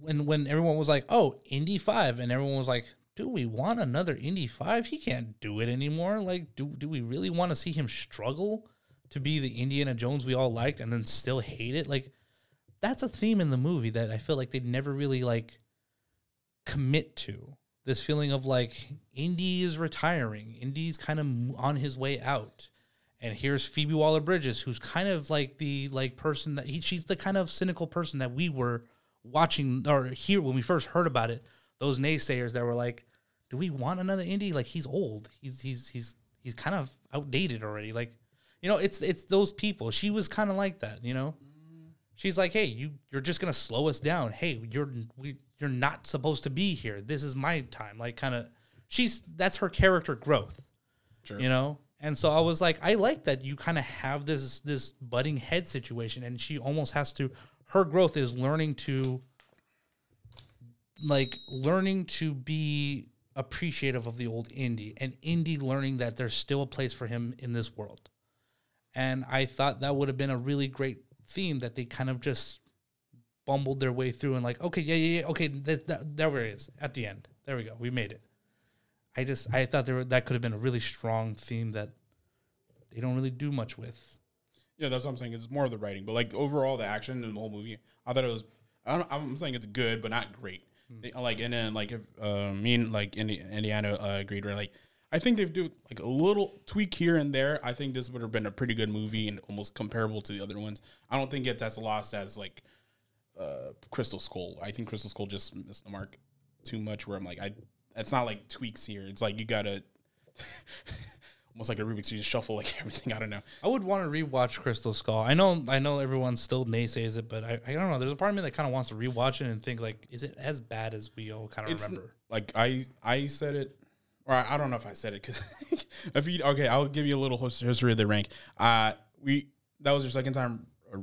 when when everyone was like, "Oh, Indy 5," and everyone was like, "Do we want another Indy 5? He can't do it anymore. Like, do do we really want to see him struggle to be the Indiana Jones we all liked and then still hate it?" Like that's a theme in the movie that I feel like they never really like commit to. This feeling of like Indy is retiring, Indy's kind of on his way out. And here's Phoebe Waller Bridges, who's kind of like the like person that he, she's the kind of cynical person that we were watching or here when we first heard about it. Those naysayers that were like, "Do we want another Indy? Like he's old. He's he's he's he's kind of outdated already." Like, you know, it's it's those people. She was kind of like that, you know. She's like, "Hey, you you're just gonna slow us down. Hey, you're we you're not supposed to be here. This is my time." Like, kind of, she's that's her character growth sure. you know and so i was like i like that you kind of have this this butting head situation and she almost has to her growth is learning to like learning to be appreciative of the old indie and indie learning that there's still a place for him in this world and i thought that would have been a really great theme that they kind of just bumbled their way through and like okay yeah yeah yeah okay that, that, there it is at the end there we go we made it I just I thought there were, that could have been a really strong theme that they don't really do much with. Yeah, that's what I'm saying. It's more of the writing, but like overall, the action in the whole movie, I thought it was. I don't, I'm saying it's good, but not great. They- Like and then like if, uh, me and like Indiana uh, agreed. Right, like I think they've do like a little tweak here and there. I think this would have been a pretty good movie and almost comparable to the other ones. I don't think it's as lost as like uh, Crystal Skull. I think Crystal Skull just missed the mark too much. Where I'm like, I it's not like tweaks here. It's like you gotta almost like a Rubik's you just shuffle like everything. I don't know. I would want to rewatch Crystal Skull. I know I know everyone still naysays it, but I, I don't know. There's a part of me that kind of wants to rewatch it and think like, is it as bad as we all kind of remember? like I I said it, or I, I don't know if I said it because if you okay, I'll give you a little history of the rank. Uh, we that was your second time uh,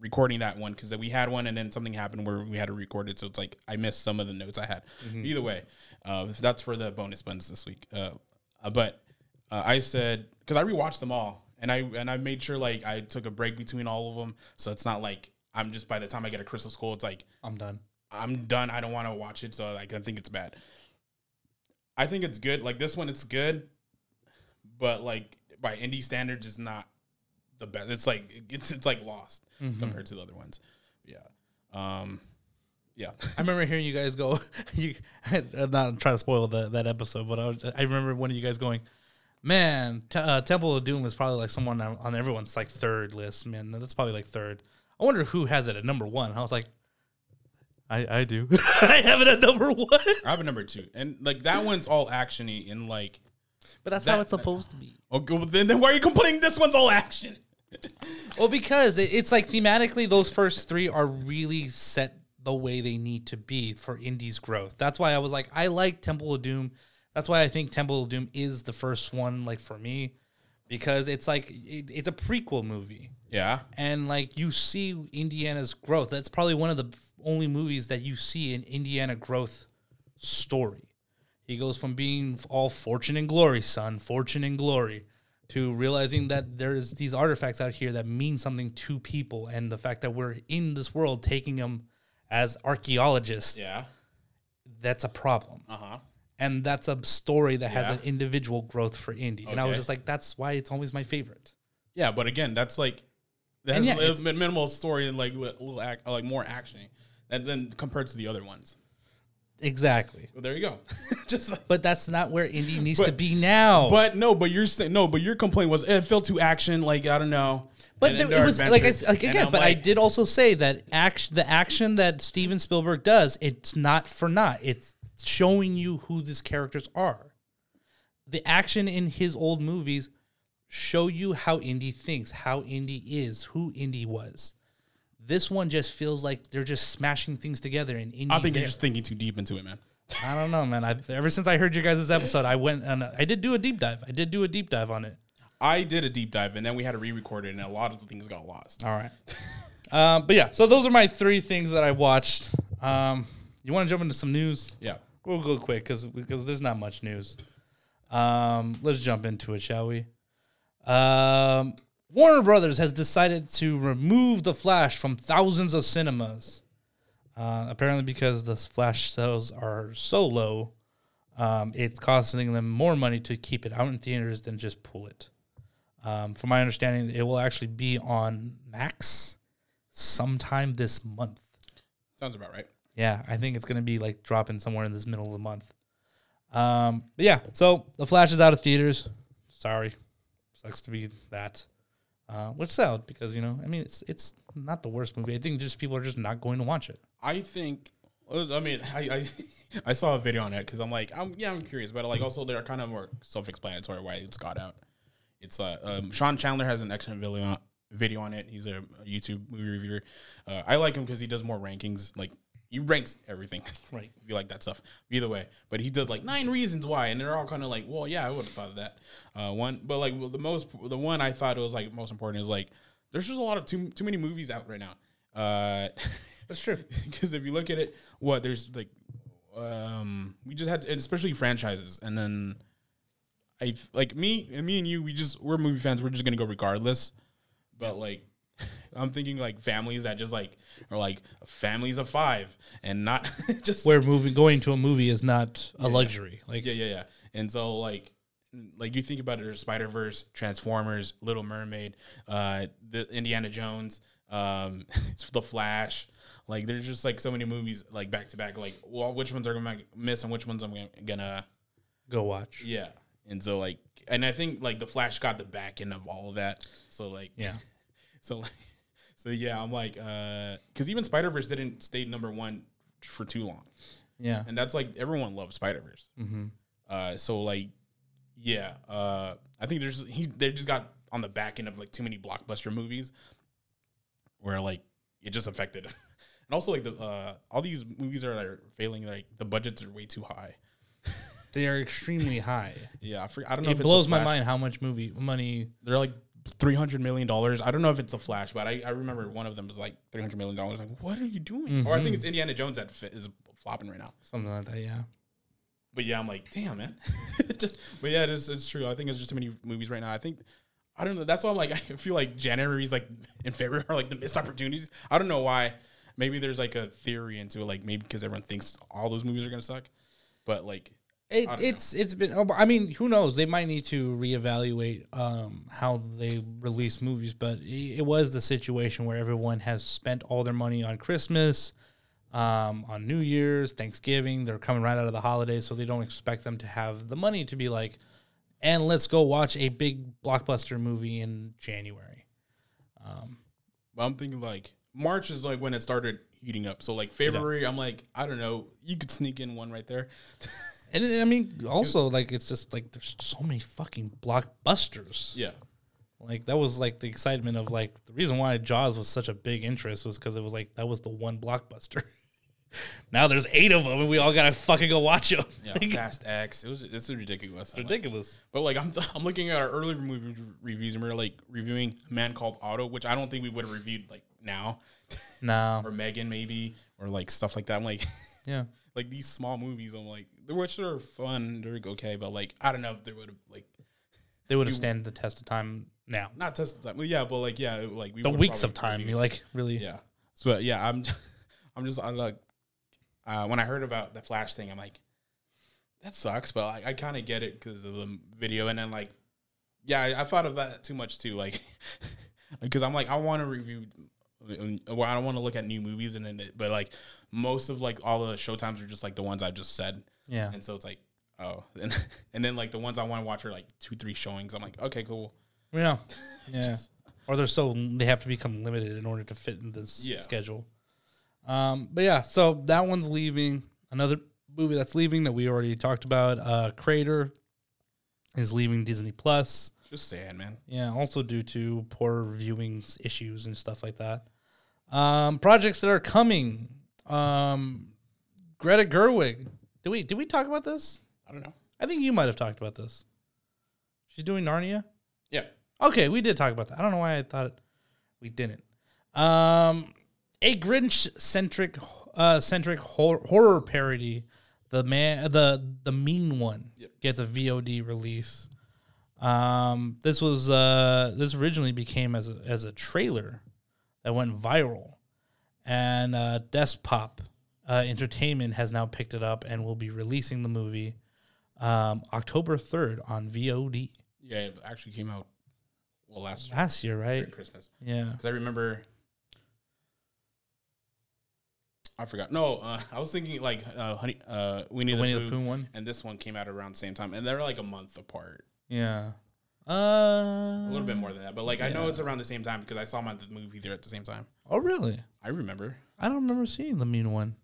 recording that one because we had one and then something happened where we had to record it, so it's like I missed some of the notes I had. Either way, uh, if that's for the bonus buttons this week. Uh, uh, but uh, I said because I rewatched them all and I and I made sure like I took a break between all of them, so it's not like I'm just by the time I get a Crystal Skull, it's like I'm done. I'm done. I don't want to watch it, so like I think it's bad. I think it's good. Like this one, it's good, but like by indie standards, it's not the best. It's like it's it's like lost compared to the other ones. Yeah, um, yeah. I remember hearing you guys go. You I'm not trying to spoil the, that episode, but I, was, I remember one of you guys going, "Man, T- uh, Temple of Doom is probably like someone on, on everyone's like third list. Man, that's probably like third. I wonder who has it at number one." I was like, "I I do. I have it at number one." I have a number two, and like that one's all actiony and like. But that's That- how it's supposed to be. Oh, okay, well, then, then why are you complaining? This one's all action. Well, because it, it's like thematically, those first three are really set the way they need to be for Indie's growth. That's why I was like, I like Temple of Doom. That's why I think Temple of Doom is the first one, like for me, because it's like it, it's a prequel movie, Yeah, and like you see Indiana's growth. That's probably one of the only movies that you see an Indiana growth story. He goes from being all fortune and glory, son, fortune and glory, to realizing that there's these artifacts out here that mean something to people, and the fact that we're in this world taking them as archaeologists, yeah, that's a problem. uh huh. And that's a story that has Yeah. an individual growth for Indy. And I was just like, that's why it's always my favorite. Yeah, but again, that's like that yeah, a minimal story and like li- little act, like more action, and then compared to the other ones. Exactly. Well, there you go. Just like, But that's not where indie needs to be now. but no, but you're saying no, but your complaint was eh, it felt too action. Like I don't know. But there, it was like, I, like again, but I did also say that action, the action that Steven Spielberg does, it's not for naught. It's showing you who these characters are. the action in his old movies show you how indie thinks, how indie is, who indie was. This one just feels like they're just smashing things together and I think there. you're just thinking too deep into it, man. I don't know, man. I, ever since I heard your guys' episode, I went and I did do a deep dive. I did do a deep dive on it. I did a deep dive and then we had to re-record it, and a lot of the things got lost. All right. um, but yeah, so those are my three things that I watched. Um, you want to jump into some news? Yeah. We'll go quick because because there's not much news. Um, let's jump into it, shall we? Um, Warner Brothers has decided to remove the Flash from thousands of cinemas. Uh, apparently, because the Flash sales are so low, um, it's costing them more money to keep it out in theaters than just pull it. Um, from my understanding, it will actually be on Max sometime this month. Sounds about right. Yeah, I think it's gonna be like dropping somewhere in this middle of the month. Um, but yeah, so the Flash is out of theaters. Sorry, sucks to be that. Uh, which sad because you know, I mean, it's it's not the worst movie. I think just people are just not going to watch it. I think. I mean, I I, I saw a video on it because I'm like, I'm yeah, I'm curious, but like also they're kind of more self-explanatory why it's got out. It's uh, um, Sean Chandler has an excellent video on, video on it. He's a, a YouTube movie reviewer. Uh, I like him because he does more rankings. Like he ranks everything. Right. if you like that stuff. Either way, but he did like nine reasons why, and they're all kind of like, well, yeah, I would have thought of that. Uh, one, but like well, the most, the one I thought it was like most important is like, there's just a lot of too too many movies out right now. Uh, That's true. because if you look at it, what there's like, um, we just had, and especially franchises, and then I like me and me and you, we just we're movie fans. We're just gonna go regardless. But like, I'm thinking like families that just like are like families of five, and not just Where moving going to a movie is not a luxury. Like yeah, yeah, yeah. And so like like you think about it, there's Spider Verse, Transformers, Little Mermaid, uh, the Indiana Jones, um, it's The Flash. Like there's just like so many movies like back to back. Like well, which ones are gonna miss and which ones I'm gonna, gonna go watch. yeah. And so like, and I think like The Flash got the back end of all of that. So like Yeah. so like, so yeah, I'm like, uh, because even Spider Verse didn't stay number one for too long Yeah. and that's like everyone loves Spider Verse. Mm-hmm. Uh, so like, yeah, uh, I think there's he they just got on the back end of like too many blockbuster movies, where like it just affected, and also like the uh, all these movies are like, failing. Like the budgets are way too high. They are extremely high. Yeah, I, forget, I don't know. it blows my mind how much movie money. They're like three hundred million dollars. I don't know if it's a Flash, but I, I remember one of them was like three hundred million dollars. Like, what are you doing? Or I think it's Indiana Jones that fi- is flopping right now. Something like that. Yeah. But yeah, I'm like, damn, man. just, but yeah, it is, it's true. I think it's just too many movies right now. I think, I don't know. That's why I'm like, I feel like January's like in February are like the missed opportunities. I don't know why. Maybe there's like a theory into it, like maybe because everyone thinks all those movies are gonna suck. But like, It, it's it's been. oh, I mean, who knows? They might need to reevaluate um, how they release movies. But it, was the situation where everyone has spent all their money on Christmas, um, on New Year's, Thanksgiving. They're coming right out of the holidays, so they don't expect them to have the money to be like, and let's go watch a big blockbuster movie in January. but I'm thinking like March is like when it started heating up. So like February, I'm like, I don't know. You could sneak in one right there. And I mean, also like it's just like there's so many fucking blockbusters. yeah. Like that was like the excitement of like the reason why Jaws was such a big interest was because it was like that was the one blockbuster. now there's eight of them and we all gotta fucking go watch them. Yeah, Fast X. It was it's ridiculous. it's ridiculous. But like I'm, I'm looking at our earlier movie reviews and we are like reviewing A Man Called Otto, which I don't think we would have reviewed like now, No, or Megan maybe, or like stuff like that. I'm like, yeah, like these small movies. I'm like, which are fun, they're okay, but like I don't know if they would have like they would have stand the test of time now. not tested time. Well, yeah, but like yeah, it- like we The weeks of time, you like really. yeah. So yeah, I'm I'm just I like uh, when I heard about the Flash thing, I'm like, that sucks, but I, I kind of get it because of the video, and then like, yeah, I, I thought of that too much too, like, because I'm like, I want to review, well, I don't want to look at new movies, and then, but like, most of like all the showtimes are just like the ones I just said, Yeah, and so it's like, oh, and and then like the ones I want to watch are like two, three showings. I'm like, okay, cool. yeah, yeah. Or they're still they have to become limited in order to fit in this Yeah. schedule. Um, but yeah, so that one's leaving. Another movie that's leaving that we already talked about, uh, Crater. is leaving Disney Plus. Just sad, man. Yeah, also due to poor viewing issues and stuff like that. Um, projects that are coming. Um, Greta Gerwig. Did we did we talk about this? I don't know. I think you might have talked about this. She's doing Narnia. Yeah. Okay, we did talk about that. I don't know why I thought we didn't. Um, a Grinch centric uh centric hor- horror parody. The man, the the mean one Yep. gets a VOD release. Um, this was uh this originally became as a, as a trailer that went viral, and uh, Despop uh, Entertainment has now picked it up and will be releasing the movie um, October third on VOD. Yeah, it actually came out well last year Last year, right? Christmas. Yeah. Because I remember, I forgot. No, uh, I was thinking like uh, Honey, uh, Winnie The Winnie Pooh, the Pooh one. and this one came out around the same time, and they're like a month apart, Yeah. Uh, a little bit more than that. But like I know it's around the same time because I saw my the movie there at the same time. Oh, really? I remember I don't remember seeing the mean one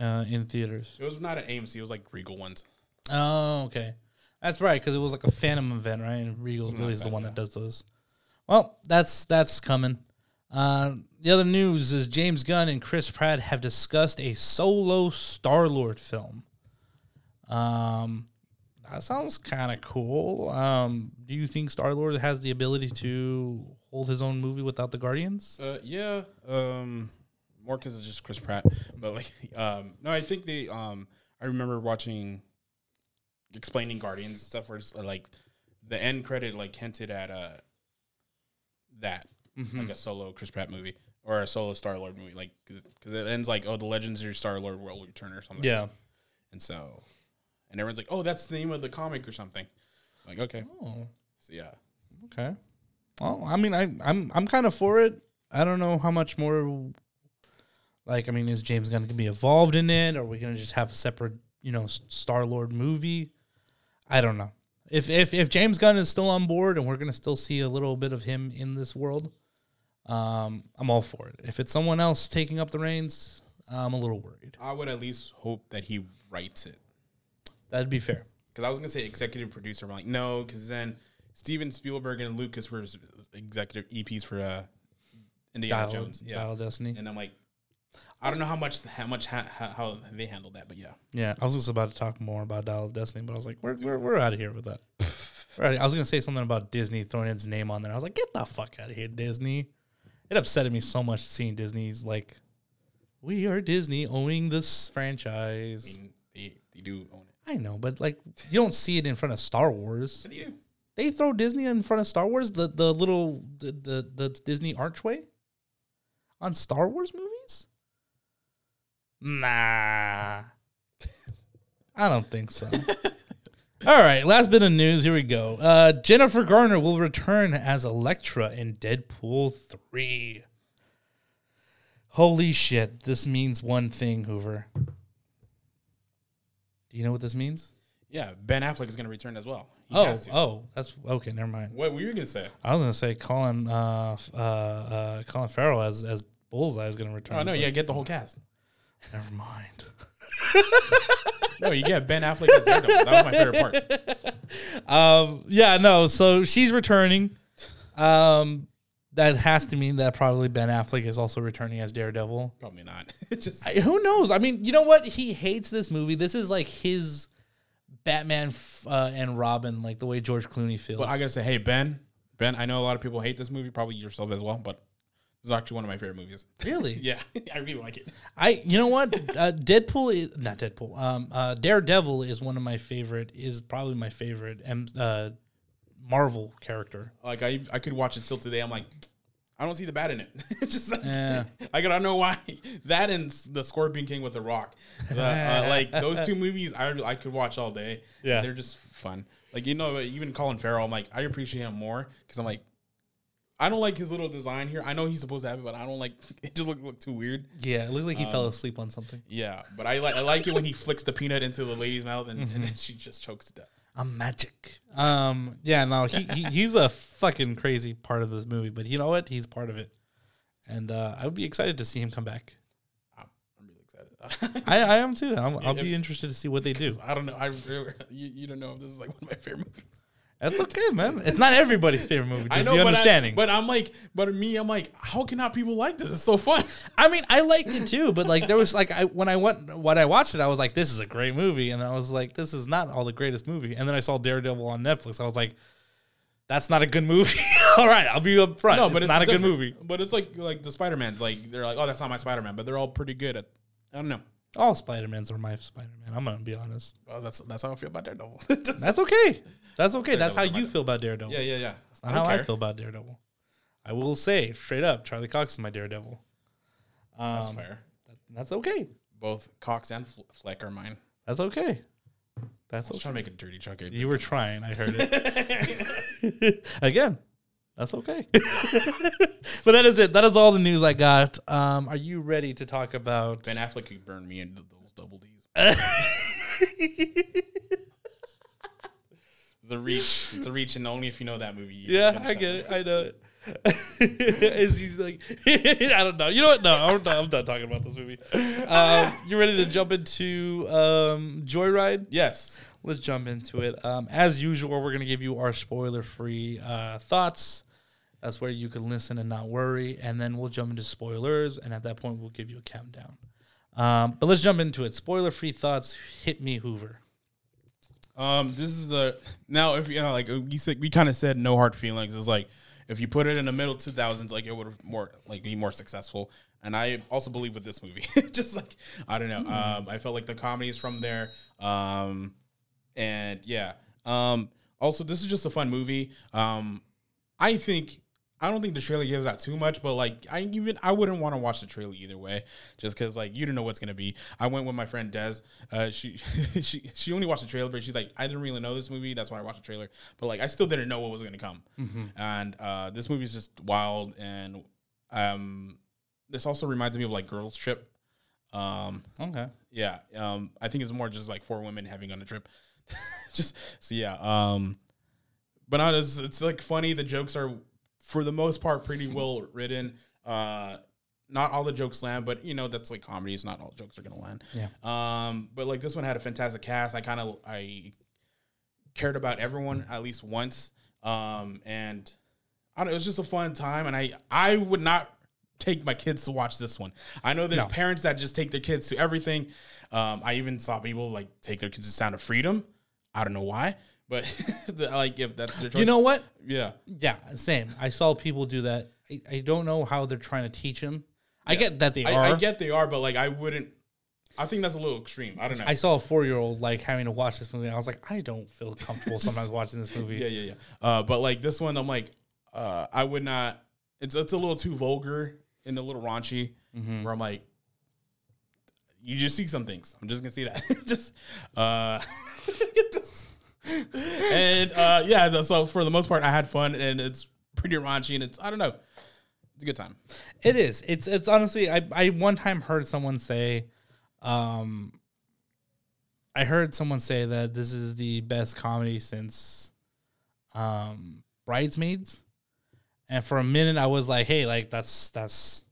uh, in theaters. it was not an AMC; it was like Regal ones. Oh, okay. That's right, because it was like a Fathom event, right? And Regal Something really like is the one yeah. that does those. Well, that's that's coming. Uh, the other news is James Gunn and Chris Pratt have discussed a solo Star Lord film. Um, that sounds kind of cool. Um, do you think Star Lord has the ability to hold his own movie without the Guardians? Uh, yeah, um, more because it's just Chris Pratt. But like, um, no, I think they. Um, I remember watching, explaining Guardians and stuff. Where it's uh, like, the end credit like hinted at uh, that Mm-hmm. like a solo Chris Pratt movie or a solo Star Lord movie, like because it ends like, oh, the Legends of Star Lord will return or something. Yeah. and so, and everyone's like, oh, that's the name of the comic or something. Like, okay, Oh. so yeah, Okay. Well, I mean, I, I'm I'm kind of for it. I don't know how much more. Like, I mean, is James Gunn gonna be involved in it? Or are we gonna just have a separate, you know, Star Lord movie? I don't know. If if if James Gunn is still on board and we're gonna still see a little bit of him in this world, um, I'm all for it. If it's someone else taking up the reins, I'm a little worried. I would at least hope that he writes it. That'd be fair. Because I was gonna say executive producer, but like no, because then Steven Spielberg and Lucas were executive EPs for uh, Indiana Dial, Jones. Yeah, Dial Destiny. and I'm like, I don't know how much how much how, how they handled that, but yeah, Yeah, I was just about to talk more about Dial of Destiny, but I was like, we're we're, we're out of here with that. We're I was gonna say something about Disney throwing its name on there. I was like, get the fuck out of here, Disney. It upsetted me so much seeing Disney's like, we are Disney owning this I franchise. mean they they do own it. I know, but like, you don't see it in front of Star Wars. What do do? They throw Disney in front of Star Wars, the the little the the, the Disney archway on Star Wars movies. Nah, I don't think so. All right, last bit of news. Here we go. Uh, Jennifer Garner will return as Elektra in Deadpool three. Holy shit! This means one thing, Hoover. Do you know what this means? Yeah, Ben Affleck is gonna return as well. He Oh, has to. oh, that's okay. Never mind. What were you gonna say? I was gonna say Colin, uh, uh, uh, Colin Farrell as as Bullseye is gonna return. Oh no, yeah, get the whole cast. Never mind. No, you get Ben Affleck as Daredevil. That was my favorite part. Um, yeah, no. So she's returning. Um, that has to mean that probably Ben Affleck is also returning as Daredevil. Probably not. Just I, who knows? I mean, you know what? He hates this movie. This is like his Batman f- uh, and Robin, like the way George Clooney feels. But I gotta say, hey Ben, Ben, I know a lot of people hate this movie, probably yourself as well, but is actually one of my favorite movies. really? Yeah, I really like it. I you know what? Uh, Deadpool is not Deadpool. Um, uh, Daredevil is one of my favorite. Is probably my favorite. M, uh, Marvel character. Like I, I could watch it still today. I'm like, I don't see the bad in it. Just like, Yeah. I gotta know why that and the Scorpion King with the Rock, The, uh, like those two movies, I I could watch all day. Yeah. they're just fun. Like you know, even Colin Farrell, I'm like, I appreciate him more because I'm like. I don't like his little design here. I know he's supposed to have it, but I don't like it. Just look, look too weird. Yeah, it looked like he fell asleep on something. Yeah, but I like I like it when he flicks the peanut into the lady's mouth and, and then she just chokes to death. I'm magic. Um, yeah, no, he, he he's a fucking crazy part of this movie, but you know what? He's part of it, and uh, I would be excited to see him come back. I'm really excited. I, I am too. I'm, I'll If- be interested to see what they do. I don't know. I you, you don't know if this is like one of my favorite movies. That's okay, man. It's not everybody's favorite movie. Just I know, be but, I, understanding. but I'm like, but me, I'm like, how can not people like this? It's so fun. I mean, I liked it too, but like there was like I when I went when I watched it, I was like, this is a great movie, and I was like, this is not all the greatest movie. And then I saw Daredevil on Netflix. I was like, that's not a good movie. all right, I'll be up front. No, but it's not a good movie. But it's like like the Spider Mans. Like they're like, oh, that's not my Spider Man, but they're all pretty good at. I don't know. All Spider Mans are my Spider Man. I'm gonna be honest. Well, that's that's how I feel about Daredevil. That's okay. That's okay. That's how you feel about Daredevil. yeah, yeah, yeah. That's not how I feel about Daredevil. I will say straight up, Charlie Cox is my Daredevil. Um, That's fair. That's okay. Both Cox and Fle- Fleck are mine. That's okay. That's I was okay. trying to make a dirty, Chuck. You were trying. I heard it. Again, that's okay. but that is it. That is all the news I got. Um, are you ready to talk about? Ben Affleck could burn me into those double D's. It's a reach. It's a reach, and only if you know that movie. yeah, I get it. I know it. Is he like? I don't know. You know what? No, I'm done, I'm done talking about this movie. Um, you ready to jump into um, Joyride? Yes. Let's jump into it. Um, as usual, we're gonna give you our spoiler-free uh, thoughts. That's where you can listen and not worry, and then we'll jump into spoilers. And at that point, we'll give you a countdown. Um, but let's jump into it. Spoiler-free thoughts. Hit me, Hoover. Um, this is a now if you know like we said we kind of said no hard feelings. It's like if you put it in the middle two thousands, like it would have more like be more successful. And I also believe with this movie, just like I don't know, um, I felt like the comedy is from there. Um, and yeah, um, also this is just a fun movie. Um, I think I don't think the trailer gives out too much, but like I even I wouldn't want to watch the trailer either way, just because like you don't know what's gonna be. I went with my friend Des. Uh, she she she only watched the trailer, but she's like I didn't really know this movie. That's why I watched the trailer. But like I still didn't know what was gonna come, and uh, this movie is just wild. And um, this also reminds me of like Girls Trip. Um, Okay. yeah, um, I think it's more just like four women having on a trip. just so yeah. Um, but not as it's like funny. The jokes are for the most part pretty well written. Uh, not all the jokes land, but you know that's like comedies. Not all jokes are gonna land. Yeah. Um, but like this one had a fantastic cast. I kind of I cared about everyone at least once. Um, and I don't know, it was just a fun time. And I I would not take my kids to watch this one. I know there's No. parents that just take their kids to everything. Um, I even saw people like take their kids to Sound of Freedom. I don't know why, but like if that's their choice, You know what? yeah. Yeah, same. I saw people do that. I, I don't know how they're trying to teach them. I get that they are. I, I get they are, but like I wouldn't. I think that's a little extreme. I don't know. I saw a four year old like having to watch this movie. I was like, I don't feel comfortable sometimes watching this movie. yeah, yeah, yeah. Uh, but like this one, I'm like, uh, I would not. It's it's a little too vulgar and a little raunchy. Mm-hmm. Where I'm like, you just see some things. I'm just gonna see that. just, uh, and uh, yeah. So for the most part, I had fun, and it's pretty raunchy, and it's I don't know, it's a good time. It is. It's it's honestly. I I one time heard someone say, um, I heard someone say that this is the best comedy since, um, Bridesmaids, and for a minute I was like, hey, like that's that's.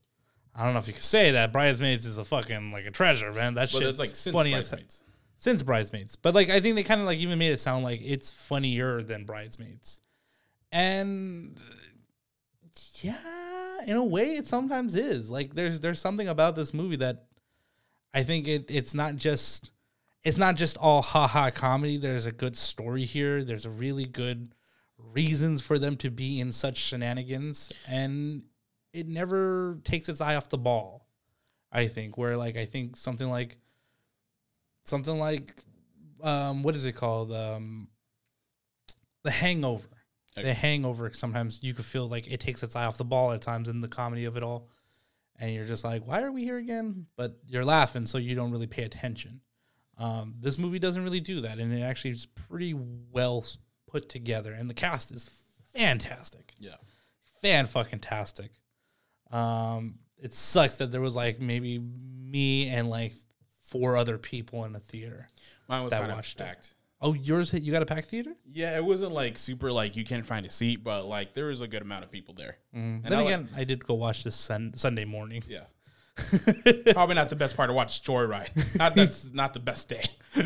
I don't know if you could say that Bridesmaids is a fucking like a treasure, man. That shit's it's like since funny as. Since Bridesmaids. But like I think they kind of like even made it sound like it's funnier than Bridesmaids. And yeah, in a way it sometimes is. Like there's there's something about this movie that I think it it's not just it's not just all haha comedy. There's a good story here. There's a really good reasons for them to be in such shenanigans and it never takes its eye off the ball. I think where like I think something like something like um what is it called um the hangover Okay. the hangover sometimes you could feel like it takes its eye off the ball at times in the comedy of it all and you're just like why are we here again but you're laughing so you don't really pay attention um this movie doesn't really do that and it actually is pretty well put together and the cast is fantastic Yeah. fan fucking tastic. Um, it sucks that there was like maybe me and like four other people in the theater. Mine was That kind of watched it. Oh, yours you got a packed theater? Yeah, it wasn't like super like you can't find a seat, but like there was a good amount of people there. Mm. And Then I like- again, I did go watch this sun- Sunday morning. Yeah. Probably not the best part to watch Joyride. Not, that's not the best day.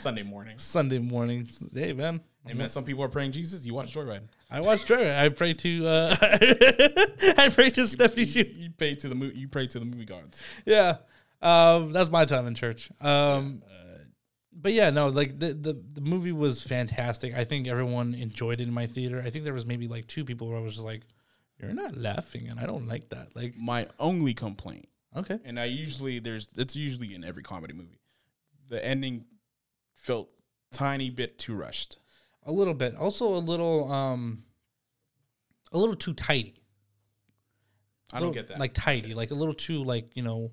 Sunday morning. Sunday morning. Hey man, Hey man, some people are praying Jesus. You watch Joyride. I watch Joyride. I pray to uh, I pray to Stephanie You, you pray to the mo- you pray to the movie gods. Yeah, um, that's my time in church. Um, but yeah, no, like the, the the movie was fantastic. I think everyone enjoyed it in my theater. I think there was maybe like two people where I was just like, "You're not laughing," and I don't like that. Like, My only complaint, okay, and I usually there's it's usually in every comedy movie, the ending felt tiny bit too rushed. a little bit. Also, a little um, a little too tidy. I don't Little- get that. Like tidy, like a little too like you know.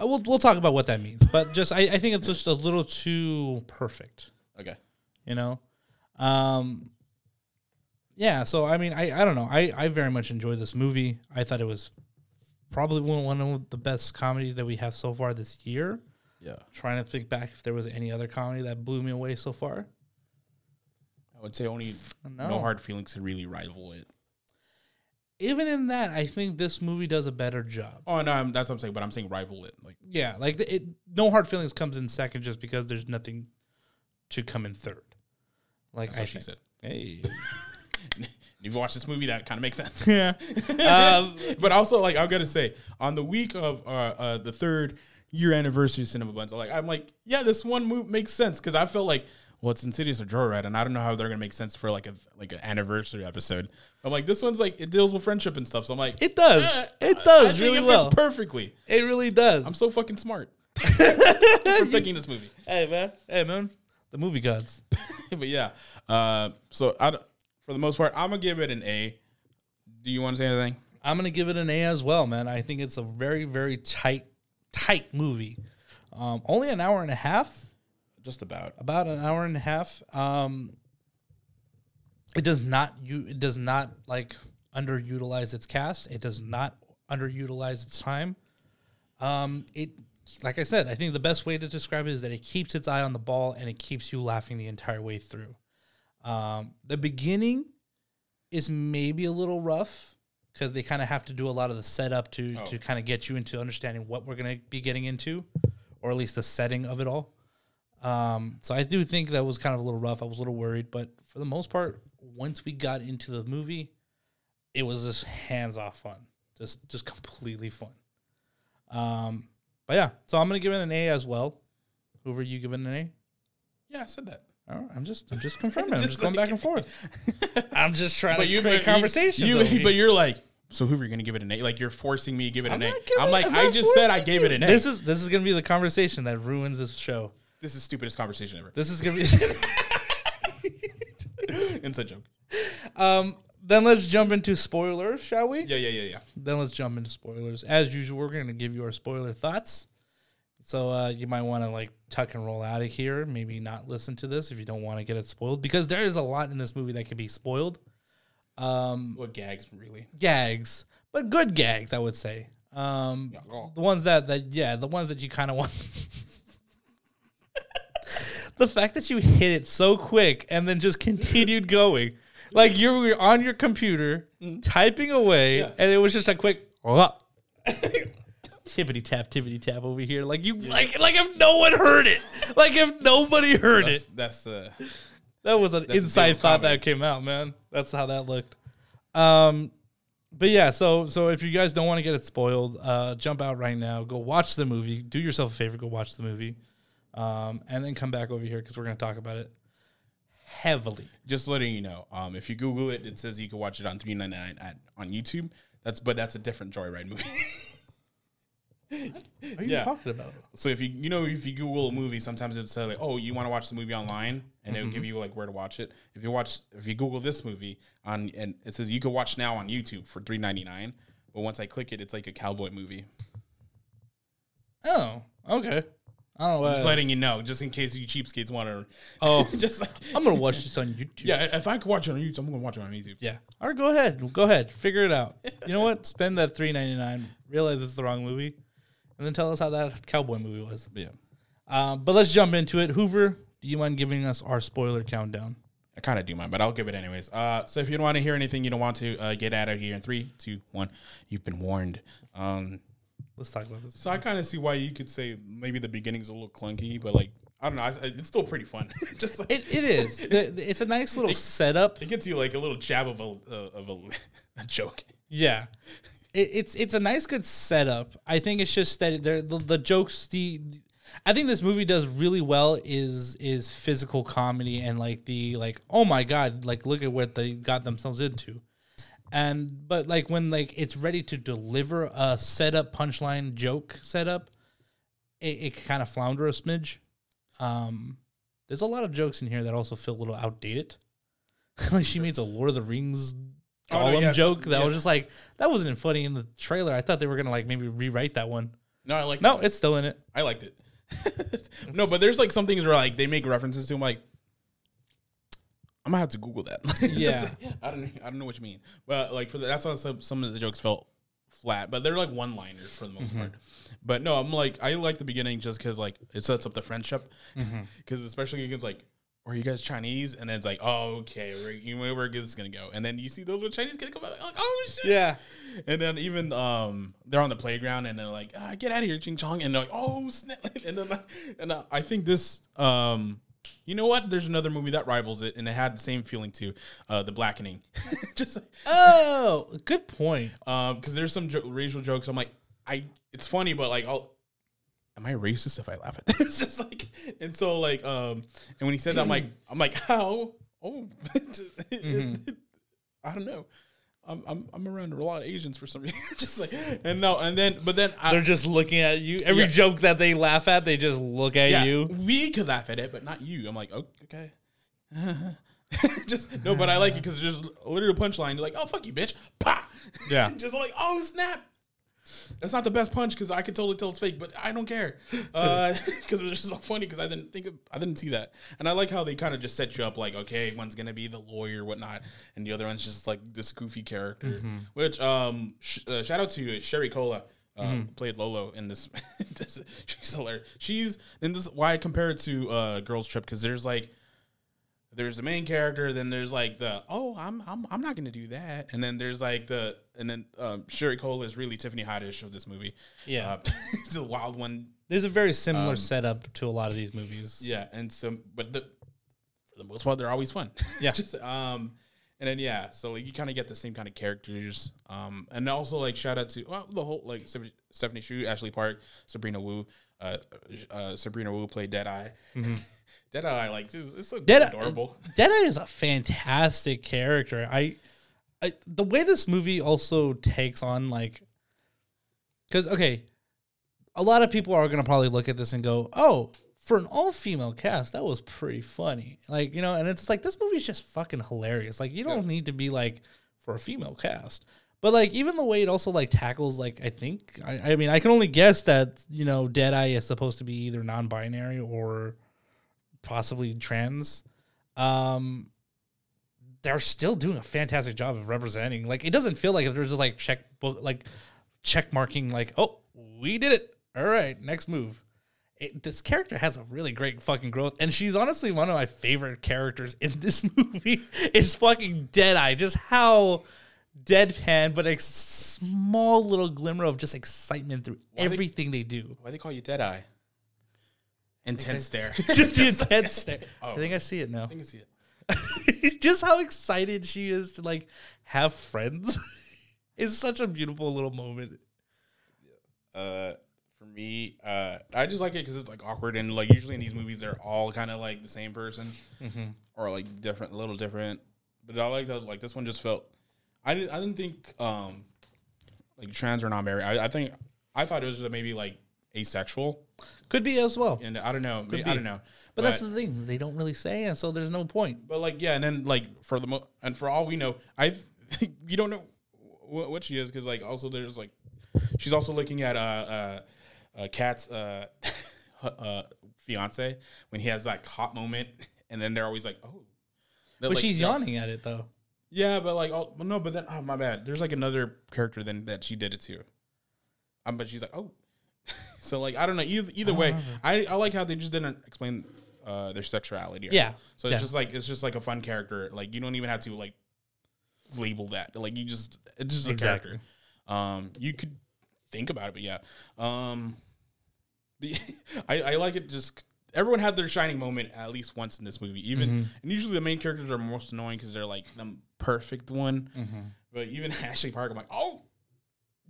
Uh, We'll we'll talk about what that means, but just I, I think it's just a little too perfect. okay, you know? Um yeah so i mean i i don't know. I i very much enjoyed this movie. I thought it was probably one one of the best comedies that we have so far this year. Yeah, trying to think back if there was any other comedy that blew me away so far. I would say only no, no. Hard feelings could really rival it. Even in that i think this movie does a better job Oh no, I'm, that's what I'm saying. But I'm saying rival it. Like yeah like the- it no hard feelings comes in second just because there's nothing to come in third like that's i what she said. hey If you watch this movie, that kind of makes sense. yeah um, but also, like, I've got to say, on the week of uh, uh, the third year anniversary of Cinema Bunz, like, I'm like, yeah, this one move makes sense because I felt like, well, it's Insidious or Joyride, right? and I don't know how they're gonna make sense for like a like an anniversary episode. I'm like, this one's like it deals with friendship and stuff, so I'm like, it does eh, it I does think really it fits well perfectly. it really does I'm so fucking smart for picking this movie. Hey man, hey man, the movie gods. but yeah, uh, so I, for the most part, I'm gonna give it an A. Do you want to say anything? I'm gonna give it an A as well, man. I think it's a very, very tight, tight movie. Um, only an hour and a half, Just about. about an hour and a half. Um, it does not you it does not like underutilize its cast. It does not underutilize its time. Um, it like I said, I think the best way to describe it is that it keeps its eye on the ball and it keeps you laughing the entire way through. Um, the beginning is maybe a little rough because they kind of have to do a lot of the setup to Oh. to kind of get you into understanding what we're gonna be getting into, or at least the setting of it all. Um, so I do think that was kind of a little rough. I was a little worried, but for the most part, once we got into the movie, it was just hands off fun, just just completely fun. Um, but yeah, so I'm gonna give it an A as well. Hoover, you giving an A? Yeah, I said that. All right, I'm just I'm just confirming. I'm Just just going back and forth. I'm just trying to you create but conversations. You, you but you're like, so who are you gonna give it an A? Like you're forcing me to give it I'm an A. not giving- I'm like, I'm I just said I gave you. it an A. This is this is gonna be the conversation that ruins this show. This is stupidest conversation ever. This is gonna be. Inside joke. um. Then let's jump into spoilers, shall we? Yeah, yeah, yeah, yeah. Then let's jump into spoilers. As usual, we're gonna give you our spoiler thoughts. So uh, you might want to like tuck and roll out of here. Maybe not listen to this if you don't want to get it spoiled because there is a lot in this movie that can be spoiled. Um, What gags really? gags, but good gags, I would say. Um, the ones that that yeah, the ones that you kind of want. The fact that you hit it so quick and then just continued going, like you were on your computer typing away, Yeah. and it was just a quick tippity tap, tippity tap over here, like you like like if no one heard it, like if nobody heard That's it. that's uh That was an That's the deal inside thought comedy. that came out, man. That's how that looked. Um, but yeah, so so if you guys don't want to get it spoiled, uh, jump out right now. Go watch the movie. Do yourself a favor. Go watch the movie, um, and then come back over here because we're gonna talk about it heavily. just letting you know. Um, if you Google it, it says you can watch it on three ninety nine at on YouTube. That's but that's a different Joyride movie. What are you Yeah. talking about? so if you you know if you Google a movie, sometimes it'll say like, oh, you want to watch the movie online, and it'll give you like where to watch it. If you watch if you Google this movie on and it says you can watch now on YouTube for three ninety nine, but once I click it, it's like a cowboy movie. Oh, okay. I don't know. Just letting you know, just in case you cheapskates want to. Oh, just like I'm gonna watch this on YouTube. yeah, if I could watch it on YouTube, I'm gonna watch it on YouTube. Yeah. All right, go ahead. Go ahead. Figure it out. You know what? Spend that three ninety nine. Realize it's the wrong movie, and then tell us how that cowboy movie was. Yeah. Um, but let's jump into it. Hoover, do you mind giving us our spoiler countdown? I kind of do mind, but I'll give it anyways. Uh, so if you don't want to hear anything, you don't want to uh, get out of here in three, two, one. You've been warned. Um, Let's talk about this. so I kind of see why you could say maybe the beginning's a little clunky, but like I don't know, I, it's still pretty fun. Just like, It, it is. The- the- it's a nice little setup. it gets you like a little jab of a uh, of a, a joke. Yeah, it, it's it's a nice good setup. I think it's just that there the, the jokes the. I think this movie does really well is is physical comedy and like the like oh my god like look at what they got themselves into, and but like when like it's ready to deliver a setup punchline joke setup, it, it kind of flounder a smidge. Um, there's a lot of jokes in here that also feel a little outdated. like she makes a Lord of the Rings Oh, no, yes, joke that yeah. was just like that wasn't even funny in the trailer. I thought they were gonna like maybe rewrite that one. No, I like No, it's still in it. I liked it. no, but there's like some things where like they make references to. I'm like, I'm gonna have to Google that. Just, Yeah. I don't. I don't know what you mean, but like for the, that's why some, some of the jokes felt flat, but they're like one liners for the most Mm-hmm. part. But no, I'm like I like the beginning just because like it sets up the friendship, Mm-hmm. because especially against like. Are you guys Chinese? And then it's like, oh, okay, we're, you know where this is gonna go. And then you see the little Chinese kids come out, like, oh shit, Yeah. and then even um, they're on the playground and they're like, ah, "Get out of here, Ching Chong!" And they're like, "Oh snap!" And then like, and uh, I think this, um, you know what? There's another movie that rivals it, and it had the same feeling too, uh, The Blackening. Just Oh, good point. um, because there's some jo- racial jokes. I'm like, I it's funny, but like, I'll. Am I racist if I laugh at this? It's just like, and so like, um, and when he said that, I'm like, I'm like, how? Oh, I don't know. I'm, I'm I'm around a lot of Asians for some reason. just like, and no, and then, but then I, They're just looking at you. Every Yeah. joke that they laugh at, they just look at yeah, you. we could laugh at it, but not you. I'm like, "Oh, okay. just no, but I like it because there's a literal punchline. You're like, oh fuck you, bitch. Pa! Yeah. just like, oh snap. That's not the best punch because I could totally tell it's fake, but I don't care because it's just so funny because I didn't think of, I didn't see that, and I like how they kind of just set you up like, okay, one's gonna be the lawyer, whatnot, and the other one's just like this goofy character. Mm-hmm. Which um, sh- uh, shout out to Sherry Cola. Um, Mm-hmm. Played Lolo in this. this she's hilarious. She's and this is why I compare it to uh, Girls Trip because there's like there's the main character, then there's like the oh I'm I'm I'm not gonna do that, and then there's like the and then um, Sherry Cola is really Tiffany Haddish of this movie. Yeah. uh, the wild one. There's a very similar setup to a lot of these movies. Yeah, and so but the for the most part they're always fun. Yeah. Just, um, and then yeah, so like you kind of get the same kind of characters. Um, and also like shout out to well, the whole like Stephanie Hsu, Ashley Park, Sabrina Wu. Uh, uh, Sabrina Wu played Deadeye. Deadeye, like, it's, it's so Dead- adorable. Uh, Deadeye is a fantastic character. I, I the way this movie also takes on like, because okay, a lot of people are gonna probably look at this and go, "Oh, for an all female cast, that was pretty funny." Like you know, and it's like this movie's just fucking hilarious. Like you don't need to be like for a female cast. But like even the way it also like tackles like I think I, I mean I can only guess that you know Deadeye is supposed to be either non-binary or possibly trans. Um, they're still doing a fantastic job of representing. Like it doesn't feel like they're just like check book like check marking like oh we did it all right next move. It, this character has a really great fucking growth, and she's honestly one of my favorite characters in this movie. Is fucking Deadeye. Just how deadpan, but a small little glimmer of just excitement through they- everything they do. Why they call you Deadeye? Intense stare. just the intense stare. Oh. I think I see it now. I think I see it. just how excited she is to like have friends is such a beautiful little moment. Uh, for me, uh, I just like it because it's like awkward and like usually in these movies they're all kind of like the same person or like different, a little different. But I like that. Like this one just felt. I didn't. I didn't think um, like trans or non-binary. I, I think I thought it was just maybe like asexual, Could be as well. and I don't know. Be. I don't know. But, that's the thing; they don't really say, and so there's no point. But like, yeah, and then like for the mo- and for all we know, I you don't know what, what she is because like also there's like she's also looking at uh uh, uh Kat's uh, uh fiance when he has that hot moment, and then they're always like, oh, They're, But like, she's they're- yawning at it though. Yeah, but like, oh no, but then oh my bad. There's like another character then that she did it to. Um, but she's like, oh, so like I don't know. Either either way, I I like how they just didn't explain uh, their sexuality. Yeah. So it's Yeah. just like it's just like a fun character. Like you don't even have to like label that. Like you just it's just a Exactly. character. Um, you could think about it, but yeah. Um, I I like it. Just everyone had their shining moment at least once in this movie. Even Mm-hmm. and usually the main characters are most annoying because they're like the perfect one. Mm-hmm. But even Ashley Park, I'm like, oh,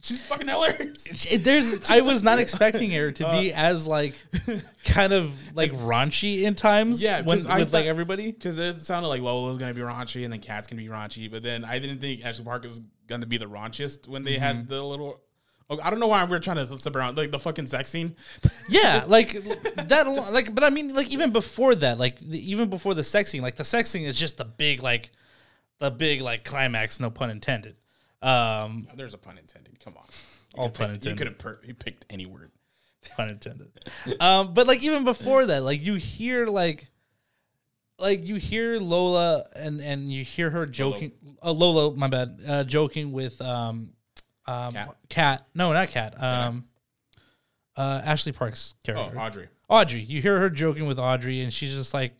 she's fucking hilarious. There's, I was not expecting her to Uh, be as like, kind of like raunchy in times. Yeah, when, with like everybody. Because it sounded like Lola's gonna be raunchy and then Cat's gonna be raunchy, but then I didn't think Ashley Park was gonna be the raunchiest when they Mm-hmm. had the little. Oh, I don't know why we're trying to slip around like the fucking sex scene. Yeah, like that. Like, but I mean, like even before that, like even before the sex scene, like the sex scene is just the big like, the big like climax. No pun intended. Um, There's a pun intended. Come on. All pun picked- You could have per- you picked any word. pun intended. um, but like even before that, like you hear like, like you hear Lola and and you hear her joking. Uh, Lola, my bad, uh, joking with um, um, Cat? Cat. No, not Cat. Um, uh, Ashley Park's Oh, character. Audrey. Audrey. You hear her joking with Audrey, and she's just like,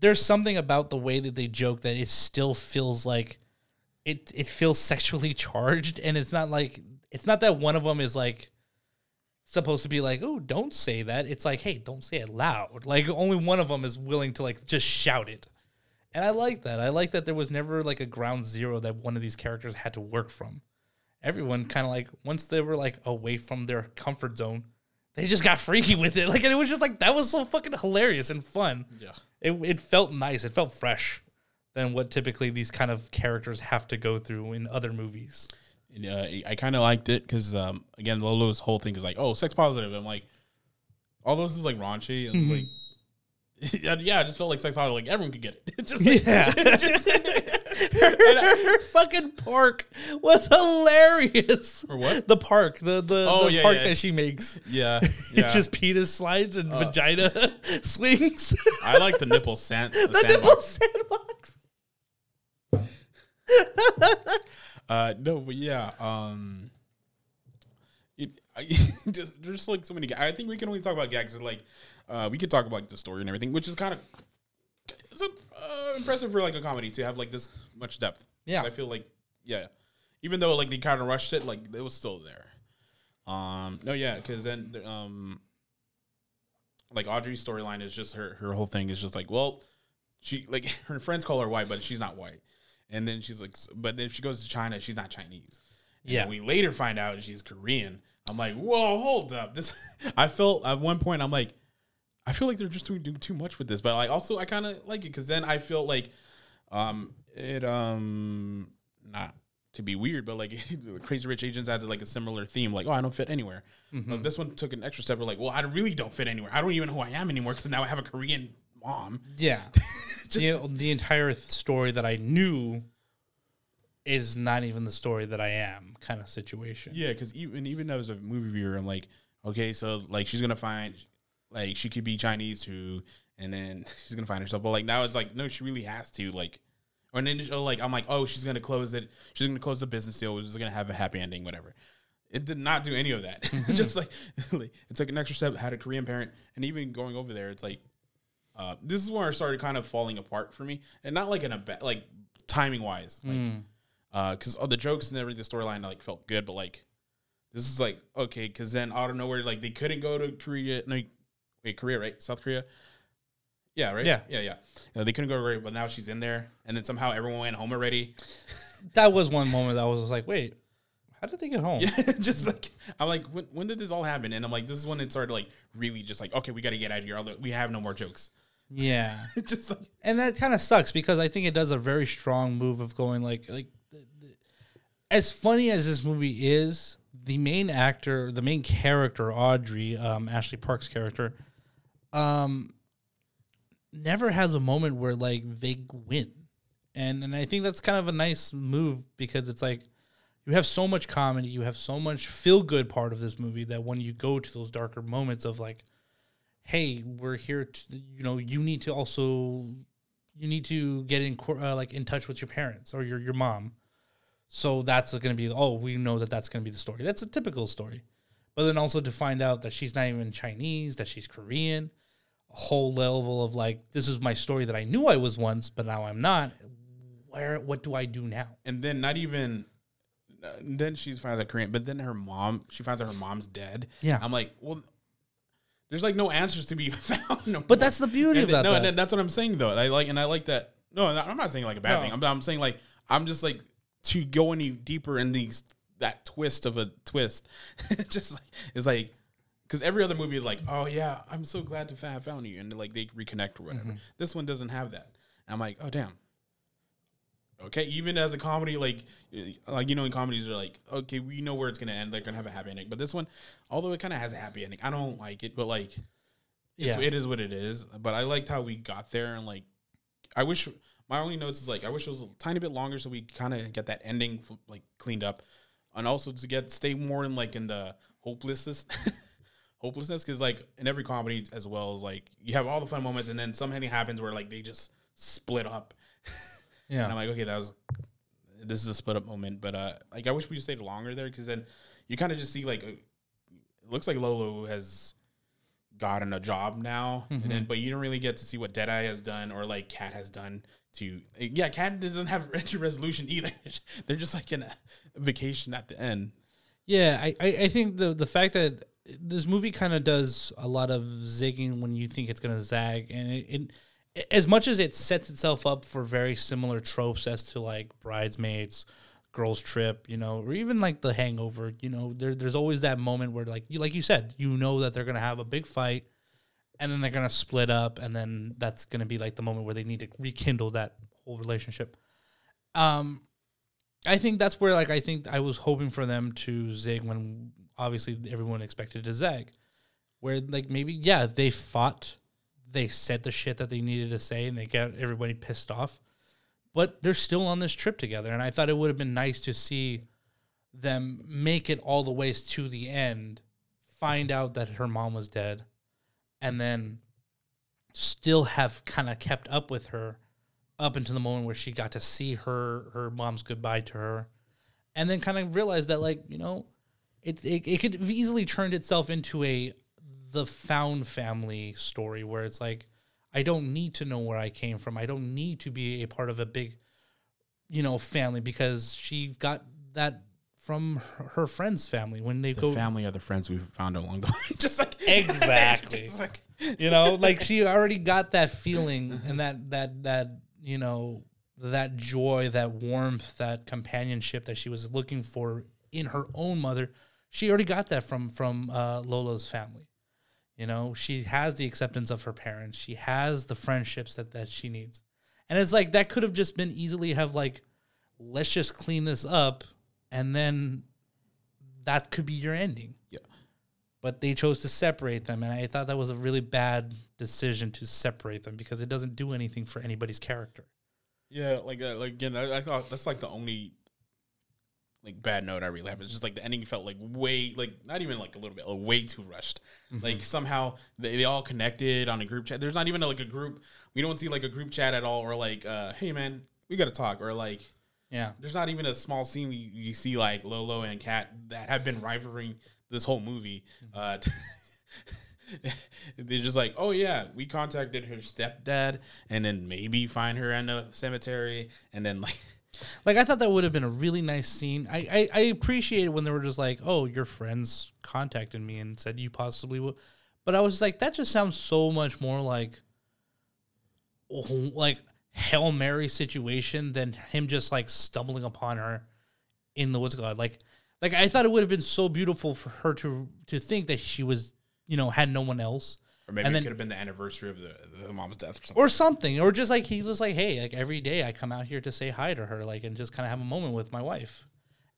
there's something about the way that they joke that it still feels like it. It feels sexually charged, and it's not like it's not that one of them is like supposed to be like, oh, don't say that. It's like, hey, don't say it loud. Like only one of them is willing to like just shout it. And I like that. I like that there was never like a ground zero that one of these characters had to work from. Everyone kind of like once they were like away from their comfort zone, they just got freaky with it. Like and it was just like that was so fucking hilarious and fun. Yeah. It it felt nice. It felt fresh than what typically these kind of characters have to go through in other movies. And, uh, I kind of liked it because um, again, Lolo's whole thing is like, oh, sex positive. I'm like, all those is like raunchy and Mm-hmm. like. Yeah, yeah, I just felt like sex positive. Like everyone could get it. just like, Yeah. just- Her fucking park was hilarious. Or what? The park, the the, Oh, the yeah, park yeah. that she makes. yeah, It's just penis slides and Uh, vagina swings. I like the nipple sand. The, the nipple sandbox. Uh, no, but yeah, um, it, I, just there's like so many. I think we can only talk about gags. Like, uh, we could talk about like, the story and everything, which is kind of it's uh, impressive for like a comedy to have like this much depth. Yeah. I feel like yeah, even though like they kind of rushed it, like it was still there. Um, no, yeah, because then um, like Audrey's storyline is just her her whole thing is just like well, she like her friends call her white, but she's not white. And then she's like, but if she goes to China, she's not Chinese. And Yeah. we later find out she's Korean. I'm like, whoa, hold up. This, I felt at one point, I'm like, I feel like they're just doing, doing too much with this. But like, also, I kind of like it because then I feel like, um, it, um, not to be weird, but like Crazy Rich Asians had like a similar theme, like, oh, I don't fit anywhere. But this one took an extra step. We're like, well, I really don't fit anywhere. I don't even know who I am anymore because now I have a Korean mom. Yeah. the, the entire story that I knew is not even the story that I am kind of situation. Yeah, because even even as a movie viewer, I'm like, okay, so like she's gonna find like she could be Chinese too, and then she's gonna find herself. But like now it's like no, she really has to like, or then oh, like I'm like oh she's gonna close it, she's gonna close the business deal, is gonna have a happy ending, whatever. It did not do any of that. Just like, like it took an extra step, had a Korean parent, and even going over there, it's like. Uh, this is where it started kind of falling apart for me, and not like in a bad, like timing wise, like Mm. because all the jokes and everything, the storyline like felt good, but like this is like okay, because then out of nowhere, like they couldn't go to Korea, no, wait, Korea, right? South Korea, yeah, right, Yeah. yeah, yeah. Uh, they couldn't go to but now she's in there, and then somehow everyone went home already. That was one moment that I was like, wait, how did they get home? Yeah, just like I'm like, when, when did this all happen? And I'm like, this is when it started like really just like okay, we got to get out of here. We have no more jokes. Yeah. just like and that kind of sucks because I think it does a very strong move of going like like the, the, as funny as this movie is, the main actor, the main character, Audrey, um, Ashley Park's character, um, never has a moment where like they win, and and I think that's kind of a nice move because it's like you have so much comedy, you have so much feel good part of this movie that when you go to those darker moments of like hey, we're here to, you know, you need to also, you need to get in, uh, like in touch with your parents or your, your mom. So that's going to be, oh, we know that that's going to be the story. That's a typical story. But then also to find out that she's not even Chinese, that she's Korean. A whole level of like this is my story that I knew I was once, but now I'm not. Where what do I do now? and then not even uh, then she finds out Korean, but then her mom, she finds out her mom's dead. Yeah. I'm like, well, there's like no answers to be found. no But more. that's the beauty and about then, no, that. and that's what I'm saying though. I like, and I like that. No, I'm not saying like a bad No. thing. I'm, I'm saying like I'm just like to go any deeper in these that twist of a twist. it's just like it's like because every other movie is like, oh yeah, I'm so glad to have found you, and like they reconnect or whatever. Mm-hmm. This one doesn't have that. And I'm like, oh damn. Okay, even as a comedy, like, eh, like you know, in comedies, are like, okay, we know where it's gonna end. They're gonna have a happy ending. But this one, although it kind of has a happy ending, I don't like it. But like, it's, Yeah. it is what it is. But I liked how we got there, and like, I wish my only notes is like, I wish it was a tiny bit longer so we kind of get that ending like cleaned up, and also to get stay more in like in the hopelessness. hopelessness because like in every comedy as well as like you have all the fun moments and then something happens where like they just split up and I'm like, okay, that was this is a split up moment, but uh, like I wish we stayed longer there because then you kind of just see like it looks like Lolo has gotten a job now, and then but you don't really get to see what Deadeye has done or like Cat has done to yeah, Cat doesn't have any resolution either. They're just like in a vacation at the end. Yeah, I, I, I think the the fact that this movie kind of does a lot of zigging when you think it's gonna zag, and it, it as much as it sets itself up for very similar tropes as to like Bridesmaids, Girls Trip, you know, or even like The Hangover. You know, there, there's always that moment where like you like you said, you know that they're gonna have a big fight, and then they're gonna split up, and then that's gonna be like the moment where they need to rekindle that whole relationship. Um, I think that's where like I think I was hoping for them to zig when obviously everyone expected to zag. Where like maybe yeah, they fought, they said the shit that they needed to say and they got everybody pissed off. But they're still on this trip together and I thought it would have been nice to see them make it all the ways to the end, find out that her mom was dead, and then still have kind of kept up with her up until the moment where she got to see her her mom's goodbye to her and then kind of realized that like you know it, it, it could have easily turned itself into a the found family story where it's like i don't need to know where i came from i don't need to be a part of a big you know family because she got that from her, her friend's family when they The go family are the friends we found along the way. just like Exactly. just like, you know like she already got that feeling and that that that you know that joy that warmth that companionship that she was looking for in her own mother she already got that from from uh, lolo's family you know she has the acceptance of her parents. She has the friendships that that she needs. And it's like that could have just been easily have like let's just clean this up and then that could be your ending. Yeah. but they chose to separate them and i thought that was a really bad decision to separate them because it doesn't do anything for anybody's character. Yeah, like uh, like again, I, I thought that's like the only like bad note I really have. It's just like the ending felt like way like not even like a little bit, like way too rushed. Like somehow they, they all connected on a group chat. There's not even like a group. We don't see like a group chat at all, or like, uh, hey man, we got to talk, or like. yeah There's not even a small scene we, you see like Lolo and Cat that have been rivaling this whole movie. Uh, they're just like, oh yeah, we contacted her stepdad, and then maybe find her in a cemetery, and then like, like i thought that would have been a really nice scene. I i, I appreciate it when they were just like oh your friends contacted me and said you possibly would. But i was like that just sounds so much more like oh, like hail mary situation than him just like stumbling upon her in the woods god. Like like i thought it would have been so beautiful for her to to think that she was you know had no one else or maybe And it could have been the anniversary of the, the mom's death or something. or something or just like he's just like hey like every day i come out here to say hi to her like and just kind of have a moment with my wife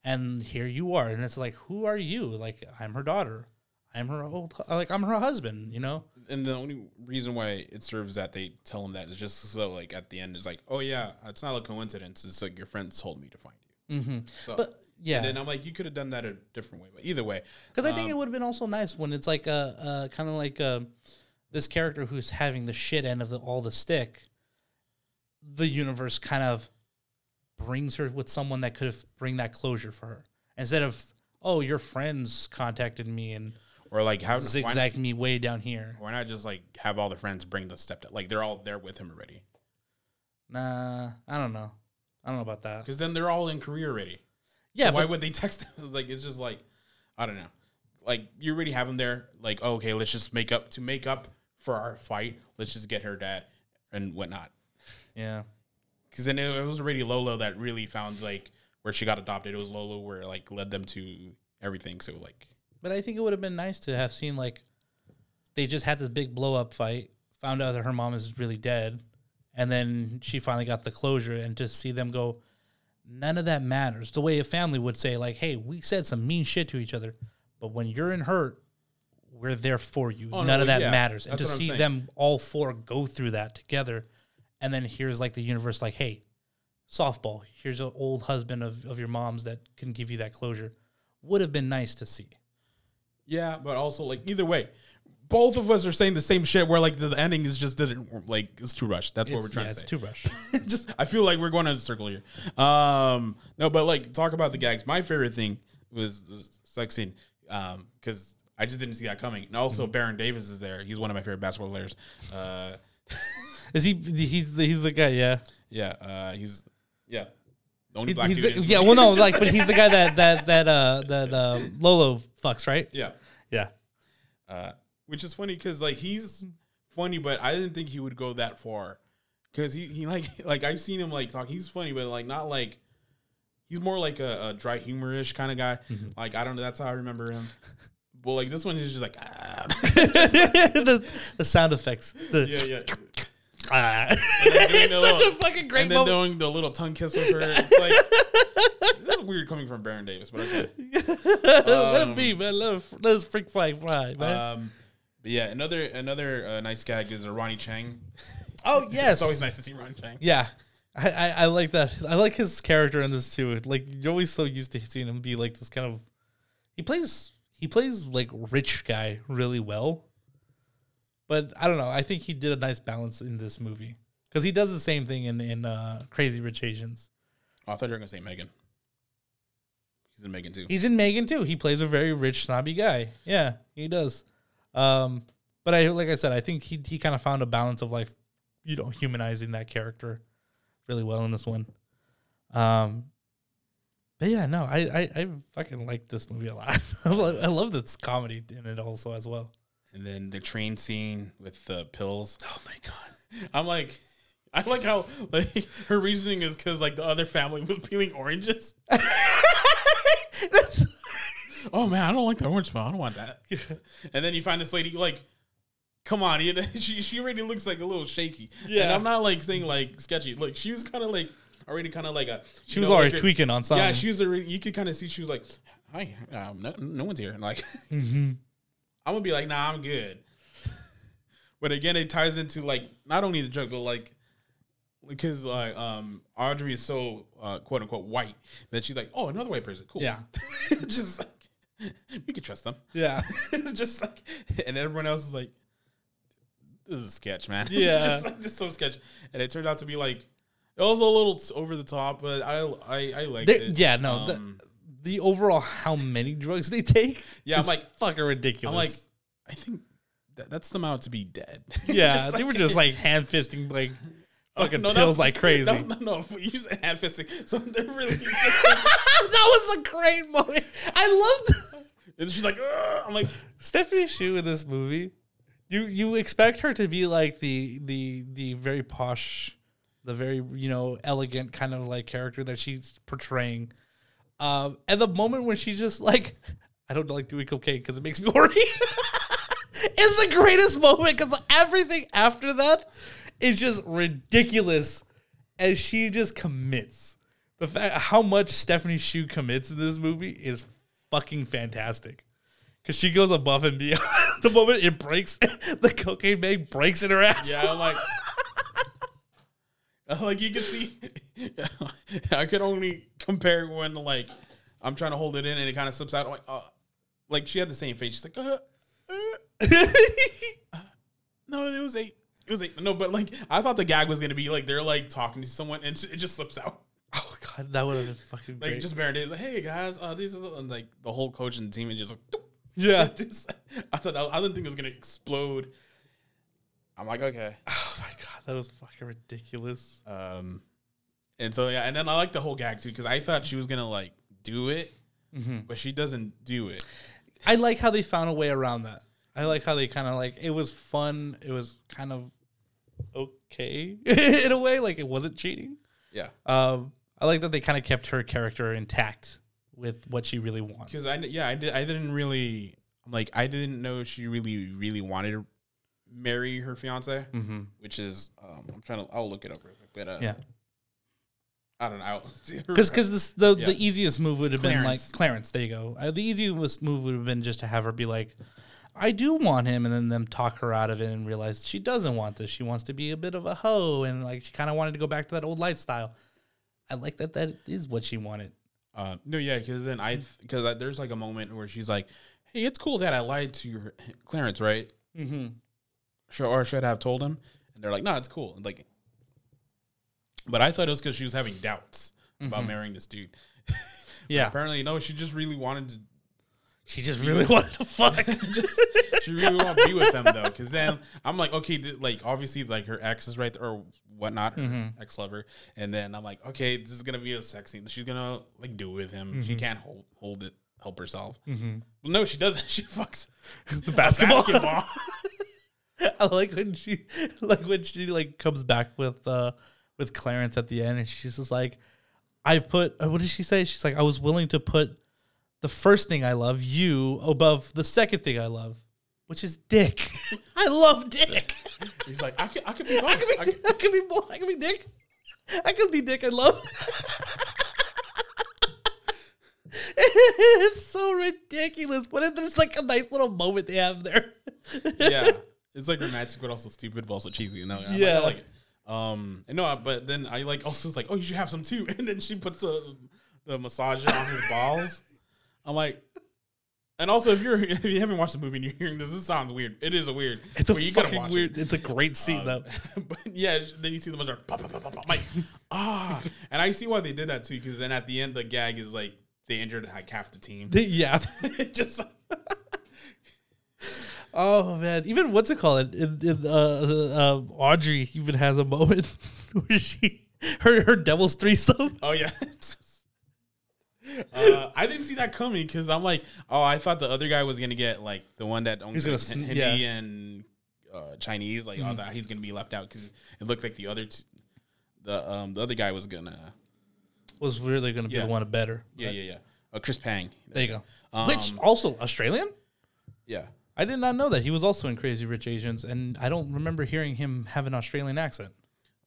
and here you are and it's like who are you like i'm her daughter i'm her old like i'm her husband you know and the only reason why it serves that they tell him that is just so like at the end is like, oh yeah, it's not a coincidence. It's like your friends told me to find you. mm-hmm. So, but yeah and then I'm like, you could have done that a different way, but either way, Because I think Um, it would have been also nice when it's like a, a kind of like uh this character who's having the shit end of the, all the stick. The universe kind of brings her with someone that could have bring that closure for her instead of oh your friends contacted me and or like how why, zigzag me way down here. why not just like have all the friends bring the stepdad? Like they're all there with him already, Nah, I don't know. I don't know about that. because then they're all in Korea already. Yeah, So why would they text him? It's like it's just like I don't know. Like you already have them there. Like oh, okay, let's just make up to make up for our fight. Let's just get her dad and whatnot. yeah, Because then it, it was already Lolo that really found like where she got adopted. It was Lolo where like led them to everything. So like but I think it would have been nice to have seen like they just had this big blow up fight, found out that her mom is really dead, and then she finally got the closure, and to see them go. None of that matters. The way a family would say, like, "Hey, we said some mean shit to each other, but when you're in hurt, we're there for you. Oh, None no, of that yeah. matters." And That's to see saying. them all four go through that together, and then here's like the universe, like, "Hey, softball. Here's an old husband of, of your mom's that can give you that closure." Would have been nice to see. yeah, but also like either way, both of us are saying the same shit. Where like the, the ending is just didn't like it's too rushed. That's what we're trying yeah, to it's say. too rushed. just I feel like we're going in a circle here. Um, no, but like talk about the gags. My favorite thing was the sex scene um, because I just didn't see that coming. And also Mm-hmm. Baron Davis is there. He's one of my favorite basketball players. Uh, Is he? He's the, he's the guy. Yeah. yeah, uh, he's yeah. The only He's, black he's dude. the, yeah. Well, no, like, but he's the guy that that that uh that uh Lolo fucks, right? yeah. Yeah. Uh, which is funny because like he's funny, but I didn't think he would go that far. Because he, he like like I've seen him like talk. He's funny, but like not like he's more like a, a dry humorish kind of guy. Mm-hmm. Like I don't know. That's how I remember him. But like this one, he's just like ah. the, the sound effects. The, yeah yeah. Ah. it's such little- a fucking great and then moment. doing the little tongue kiss with her. It's like this is weird coming from Baron Davis, but okay. let it be, man. Let him, let his freak flag fly, man. Um, but yeah, another another uh, nice gag is uh, Ronny Chieng. oh yes, It's always nice to see Ronny Chieng. Yeah. I, I, I like that. I like his character in this too. Like you're always so used to seeing him be like this kind of he plays he plays like rich guy really well. But I don't know. I think he did a nice balance in this movie. Because he does the same thing in, in uh, Crazy Rich Asians. Oh, I thought you were gonna say M3GAN. He's in M3GAN too. He's in M3GAN too. He plays a very rich, snobby guy. Yeah, he does. Um, but I like I said, I think he he kind of found a balance of like, you know, humanizing that character really well in this one. Um, but yeah, no, I I, I fucking like this movie a lot. I love, this comedy in it also as well. And then the train scene with the pills. Oh my god. I'm like, I like how like her reasoning is because like the other family was peeling oranges. oh man, I don't like the orange smell. I don't want that. and then you find this lady like, come on, she she already looks like a little shaky. Yeah, and. I'm not like saying like sketchy. Like she was kind of like already kind of like a. She was know, already like tweaking on something. Yeah, she was already. You could kind of see she was like, "Hi, um, no, no one's here." Like, Mm-hmm. I'm gonna be like, "Nah, I'm good." but again, it ties into like not only the joke, but like because like um Audrey is so uh, quote unquote white that she's like, "Oh, another white person, cool." Yeah. just like we could trust them. yeah. just like, and everyone else is like, "This is a sketch, man." Yeah. just like this is so sketch, and it turned out to be like. It was a little t- over the top, but I I, I liked They- it. yeah, no, Um, the, the overall how many drugs they take. Yeah, I'm is like- fucking ridiculous. I'm like, I think that, that's the amount to be dead. Yeah, Just they were just like hand fisting like Oh, fucking no, pills like crazy. that's- no, no, you said hand fisting, so they're really. that was a great moment. I loved and she's like, "Ugh." I'm like, Stephanie Hsu in this movie. You you expect her to be like the the the very posh, the very you know elegant kind of like character that she's portraying. Um, and the moment when she's just like, I don't like doing cocaine because it makes me horny. is the greatest moment because everything after that is just ridiculous, and she just commits. The fact how much Stephanie Hsu commits in this movie is fucking fantastic. Cause she goes above and beyond. the moment it breaks, the cocaine bag breaks in her ass. yeah, I'm like, like you can see, I could only compare when like I'm trying to hold it in and it kind of slips out. Like, uh, like she had the same face. She's like, uh, uh, no, it was eight. It was eight. No, but like I thought the gag was gonna be like they're like talking to someone and it just slips out. oh god, that would have been fucking Like great. just Baron Davis like, hey guys, uh, these are and like the whole coach and team and just like, "Doop." Yeah. Just- I thought that, I didn't think it was gonna explode. I'm like, okay. Oh my god, that was fucking ridiculous. Um, and so yeah, and then I like the whole gag too because I thought she was gonna like do it, Mm-hmm. but she doesn't do it. I like how they found a way around that. I like how they kind of like it was fun. It was kind of okay in a way, like it wasn't cheating. Yeah, Um, I like that they kind of kept her character intact with what she really wants. because I yeah I did I didn't really like I didn't know she really really wanted marry her fiance, mm-hmm. which is um I'm trying to I'll look it up real quick, but uh, Yeah. I don't know Because because the Yeah. the easiest move would have been like Clarence. There you go. Uh, the easiest move would have been just to have her be like, "I do want him," and then them talk her out of it and realize she doesn't want this. She wants to be a bit of a hoe, and like she kind of wanted to go back to that old lifestyle. I like that. That is what she wanted. Uh, no, yeah, because then I because there's like a moment where she's like, "Hey, it's cool that I lied to your Clarence, right? Mm-hmm. Should or should have told him?" And they're like, "No, it's cool." And like, but I thought it was because she was having doubts about mm-hmm. marrying this dude. Yeah, Apparently, no, she just really wanted to. she just really wanted to fuck. Just she really wanted to be with them though, because then I'm like, okay, th- like obviously, like her ex is right there or whatnot, her mm-hmm. ex lover, and then I'm like, okay, this is gonna be a sex scene. She's gonna like do with him. She mm-hmm. can't hold hold it, help herself. Well, no, she doesn't. She fucks the basketball. basketball. I like when she like when she like comes back with uh with Clarence at the end and she's just like I put uh, what did she say? She's like I was willing to put the first thing I love you above the second thing I love, which is dick. I love dick. He's like, I could, I could be both. I could I be could- I could be more I could be dick. I could be dick and love. it's so ridiculous, but it- there's like a nice little moment they have there. yeah, it's like romantic, but also stupid, but also cheesy. You know? I'm like, Yeah. I like it. Um, and no, but then I like also was like, oh, you should have some too. And then she puts the the massager on his balls. I'm like, and also if you're if you haven't watched the movie and you're hearing this, this sounds weird. It is a weird. It's a you fucking watch weird. It. It's a great scene Um, though. but yeah, then you see the massager. Pop, pop, pop, pop, pop. I'm like, ah, and I see why they did that too, because then at the end the gag is like they injured like half the team. Yeah. Just Oh man, even what's it called? In, in, uh, uh, uh, Audrey even has a moment where she her her devil's threesome. Oh yeah. uh, I didn't see that coming because I'm like, oh, I thought the other guy was gonna get like the one that owns like, sn- Hindi yeah. Mm-hmm. and uh, Chinese. Like, thought he's gonna be left out because it looked like the other, t- the um the other guy was gonna. Was really going to be Yeah. the one better. Yeah, yeah, yeah. Uh, Chris Pang. There you go. Um, Which also Australian? Yeah. I did not know that he was also in Crazy Rich Asians, and I don't remember hearing him have an Australian accent.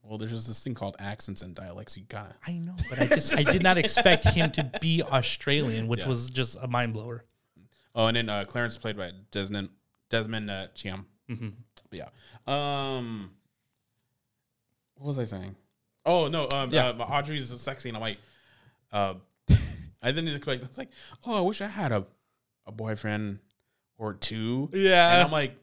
Well, there's just this thing called accents and dialects. You gotta. I know, but I just I did not expect him to be Australian, which Yeah. was just a mind blower. Oh, and then uh, Clarence played by Desmond Desmond uh, Chiam. Mm-hmm. Yeah. Um, what was I saying? Oh no. Um, Yeah. uh, Audrey's sexy, and I'm like, uh, I didn't expect. I was like, oh, I wish I had a a boyfriend or two. Yeah. And I'm like,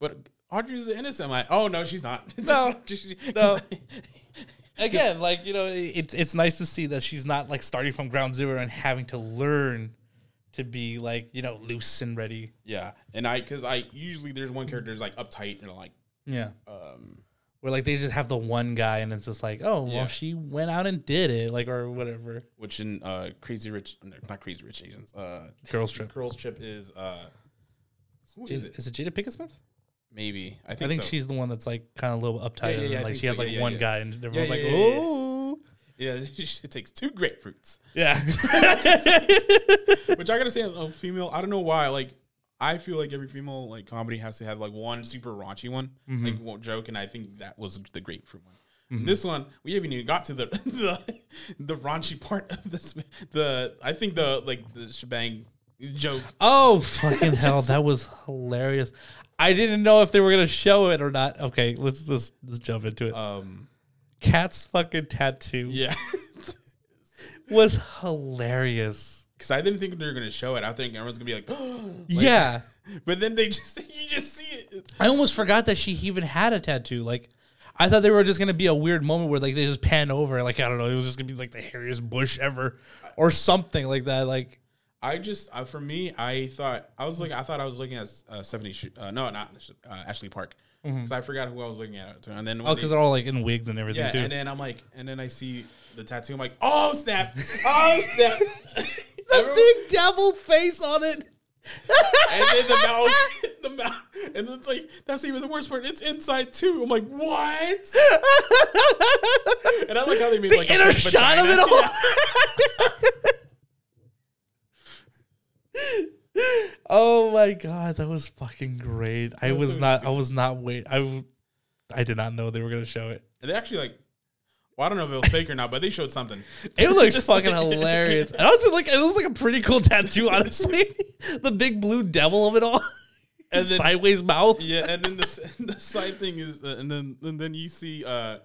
but Audrey's innocent. I'm like, oh no, she's not. No. No. Again, like you know, it's it's nice to see that she's not like starting from ground zero and having to learn to be like you know loose and ready. yeah. And I, because I usually there's one character that's like uptight and like, Yeah. um, Where like they just have the one guy and it's just like, oh well, Yeah. she went out and did it, like or whatever. which in uh Crazy Rich, no, not Crazy Rich Asians. Uh, Girls trip. Girls Trip is uh, who is Is, it? is it Jada Pinkett Smith? Maybe I I think, think so. she's the one that's like kind of a little uptight. Yeah, yeah, and, yeah, I like think she has like Yeah, yeah, one yeah. guy and everyone's yeah, like, yeah, yeah, yeah. oh. Yeah, she takes two grapefruits. Yeah. Which I gotta say, a female. I don't know why. Like, I feel like every female like comedy has to have like one super raunchy one, Mm-hmm. like one joke, and I think that was the grapefruit one. This one, we haven't even got to the the, the raunchy part of this. The I think the like the shebang joke. Oh fucking hell, that was hilarious. I didn't know if they were gonna show it or not. Okay, let's let's, let's jump into it. Um, Cat's fucking tattoo yeah, was hilarious. Because I didn't think they were gonna show it. I think everyone's gonna be like, yeah, but then they just you just see it. I almost forgot that she even had a tattoo. Like, I thought they were just gonna be a weird moment where like they just pan over. Like I don't know, it was just gonna be like the hairiest bush ever or something like that. Like I just uh, for me, I thought I was looking. I thought I was looking at uh. Sh- uh, no, not uh, Ashley Park. Because I forgot who I was looking at. And then Oh, they- because they're all like in wigs and everything yeah, too. and then I'm like, and then I see the tattoo. I'm like, oh snap! Oh snap! Everyone- big devil face on it. and then the mouth, the mouth, and it's like that's even the worst part. It's inside too. I'm like, what? and I like how they mean The like a inner fake shot of it all. Yeah. Oh my god, that was fucking great. I was was so not. I was not wait. I, I did not know they were gonna show it. And they actually like, well, I don't know if it was fake or not, but they showed something. It looks fucking like- hilarious. And I was like, it looks like a pretty cool tattoo, honestly. the big blue devil of it all, and And then- sideways mouth. Yeah, and then the the side thing is, uh, and then and then you see uh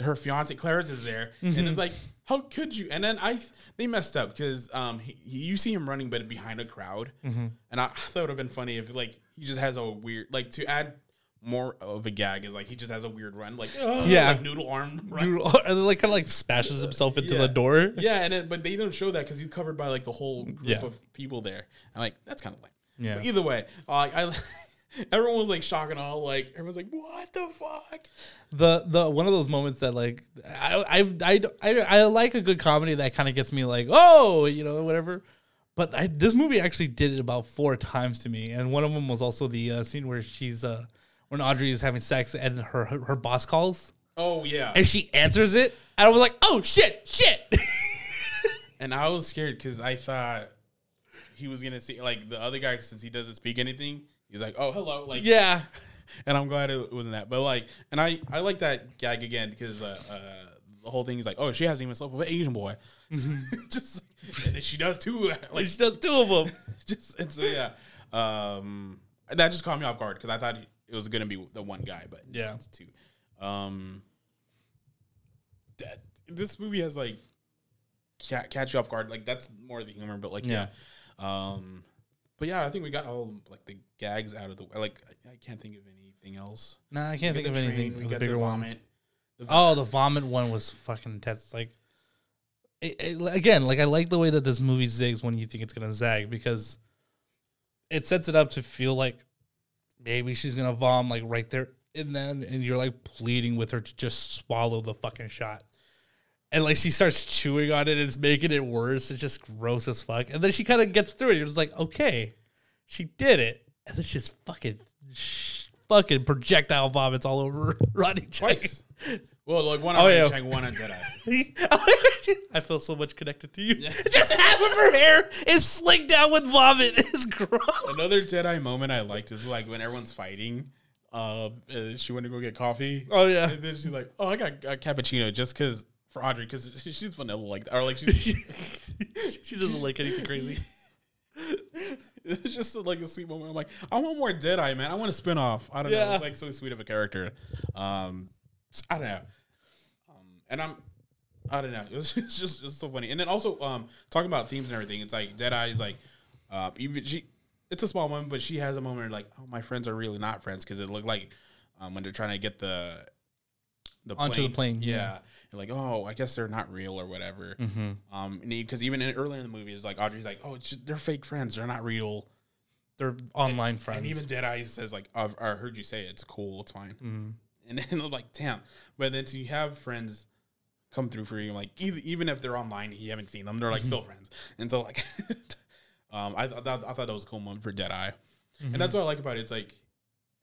her fiance Clarence is there, and Mm-hmm. it's like, how could you? And then I they messed up because um he, he- you see him running, but behind a crowd, Mm-hmm. and I, I thought it would have been funny if like he just has a weird like to add more of a gag is like he just has a weird run like Yeah. like noodle arm run. Dude, and then like kind of like smashes himself into Yeah. the door. Yeah, and then but they don't show that because he's covered by like the whole group Yeah. of people there. I'm like, that's kind of lame. Yeah. But either way, uh, I everyone was like shocked and all. Like everyone's like, what the fuck? the the one of those moments that like I I I I, I like a good comedy that kind of gets me like oh you know whatever. But I, this movie actually did it about four times to me, and one of them was also the uh, scene where she's uh, when Audrey is having sex and her her, her boss calls Oh yeah. and she answers it, and I was like oh shit shit. And I was scared because I thought he was gonna see like the other guy since he doesn't speak anything. He's like, oh hello, like yeah, And I'm glad it wasn't that. But like, and I I like that gag again because uh, uh the whole thing is like, oh she hasn't even slept with an Asian boy. just and then she does like Like she does two of them. just and so yeah. Um, that just caught me off guard because I thought it was gonna be the one guy, but Yeah. it's two. Um, that, this movie has like ca- catch you off guard. Like that's more of the humor, but like yeah. Um, but yeah, I think we got all like the gags out of the way. Like I, I can't think of anything else. Nah, I can't think of train, anything. we got the the bigger one. vomit. The Oh, the vomit one was fucking intense. Like, it, it- again, like I like the way that this movie zigs when you think it's gonna zag because it sets it up to feel like maybe she's gonna vom like right there and then, and you're like pleading with her to just swallow the fucking shot. And like she starts chewing on it, and it's making it worse. It's just gross as fuck. And then she kind of gets through it. You're just like, okay, she did it. And then she's fucking, sh- fucking projectile vomits all over Rodney twice. Well, like one Oh, on yeah. Chieng, one on Deadeye. I feel so much connected to you. Just half of her hair is slicked down with vomit. It's gross. Another Deadeye moment I liked is like when everyone's fighting. Uh, she went to go get coffee. Oh yeah. And then she's like, "Oh, I got a cappuccino just because for Audrey because she's vanilla like that, or like she's she doesn't like anything crazy. it's just like a sweet moment. I'm like, I want more Deadeye, man. I want a spin off. I don't know. It's like so sweet of a character. Um, I don't know. And I'm, I don't know. It was it's just it's so funny. And then also, um, talking about themes and everything. It's like Deadeye is like, uh, even she. It's a small moment, but she has a moment like, oh, my friends are really not friends because it looked like, um, when they're trying to get the, the Onto the plane, yeah. yeah. You're like, oh, I guess they're not real or whatever. Mm-hmm. Um, because even in, earlier in the movie, it's like Audrey's like, oh, it's just, they're fake friends. They're not real. They're online friends. And even Deadeye says like, I've, I heard you say it. It's cool. It's fine. Mhm. And then like, damn. But then to you have friends come through for you, like even, even if they're online, you haven't seen them, they're like still friends. And so like, um, I, th- I thought that was a cool moment for Deadeye. And that's what I like about it. It's like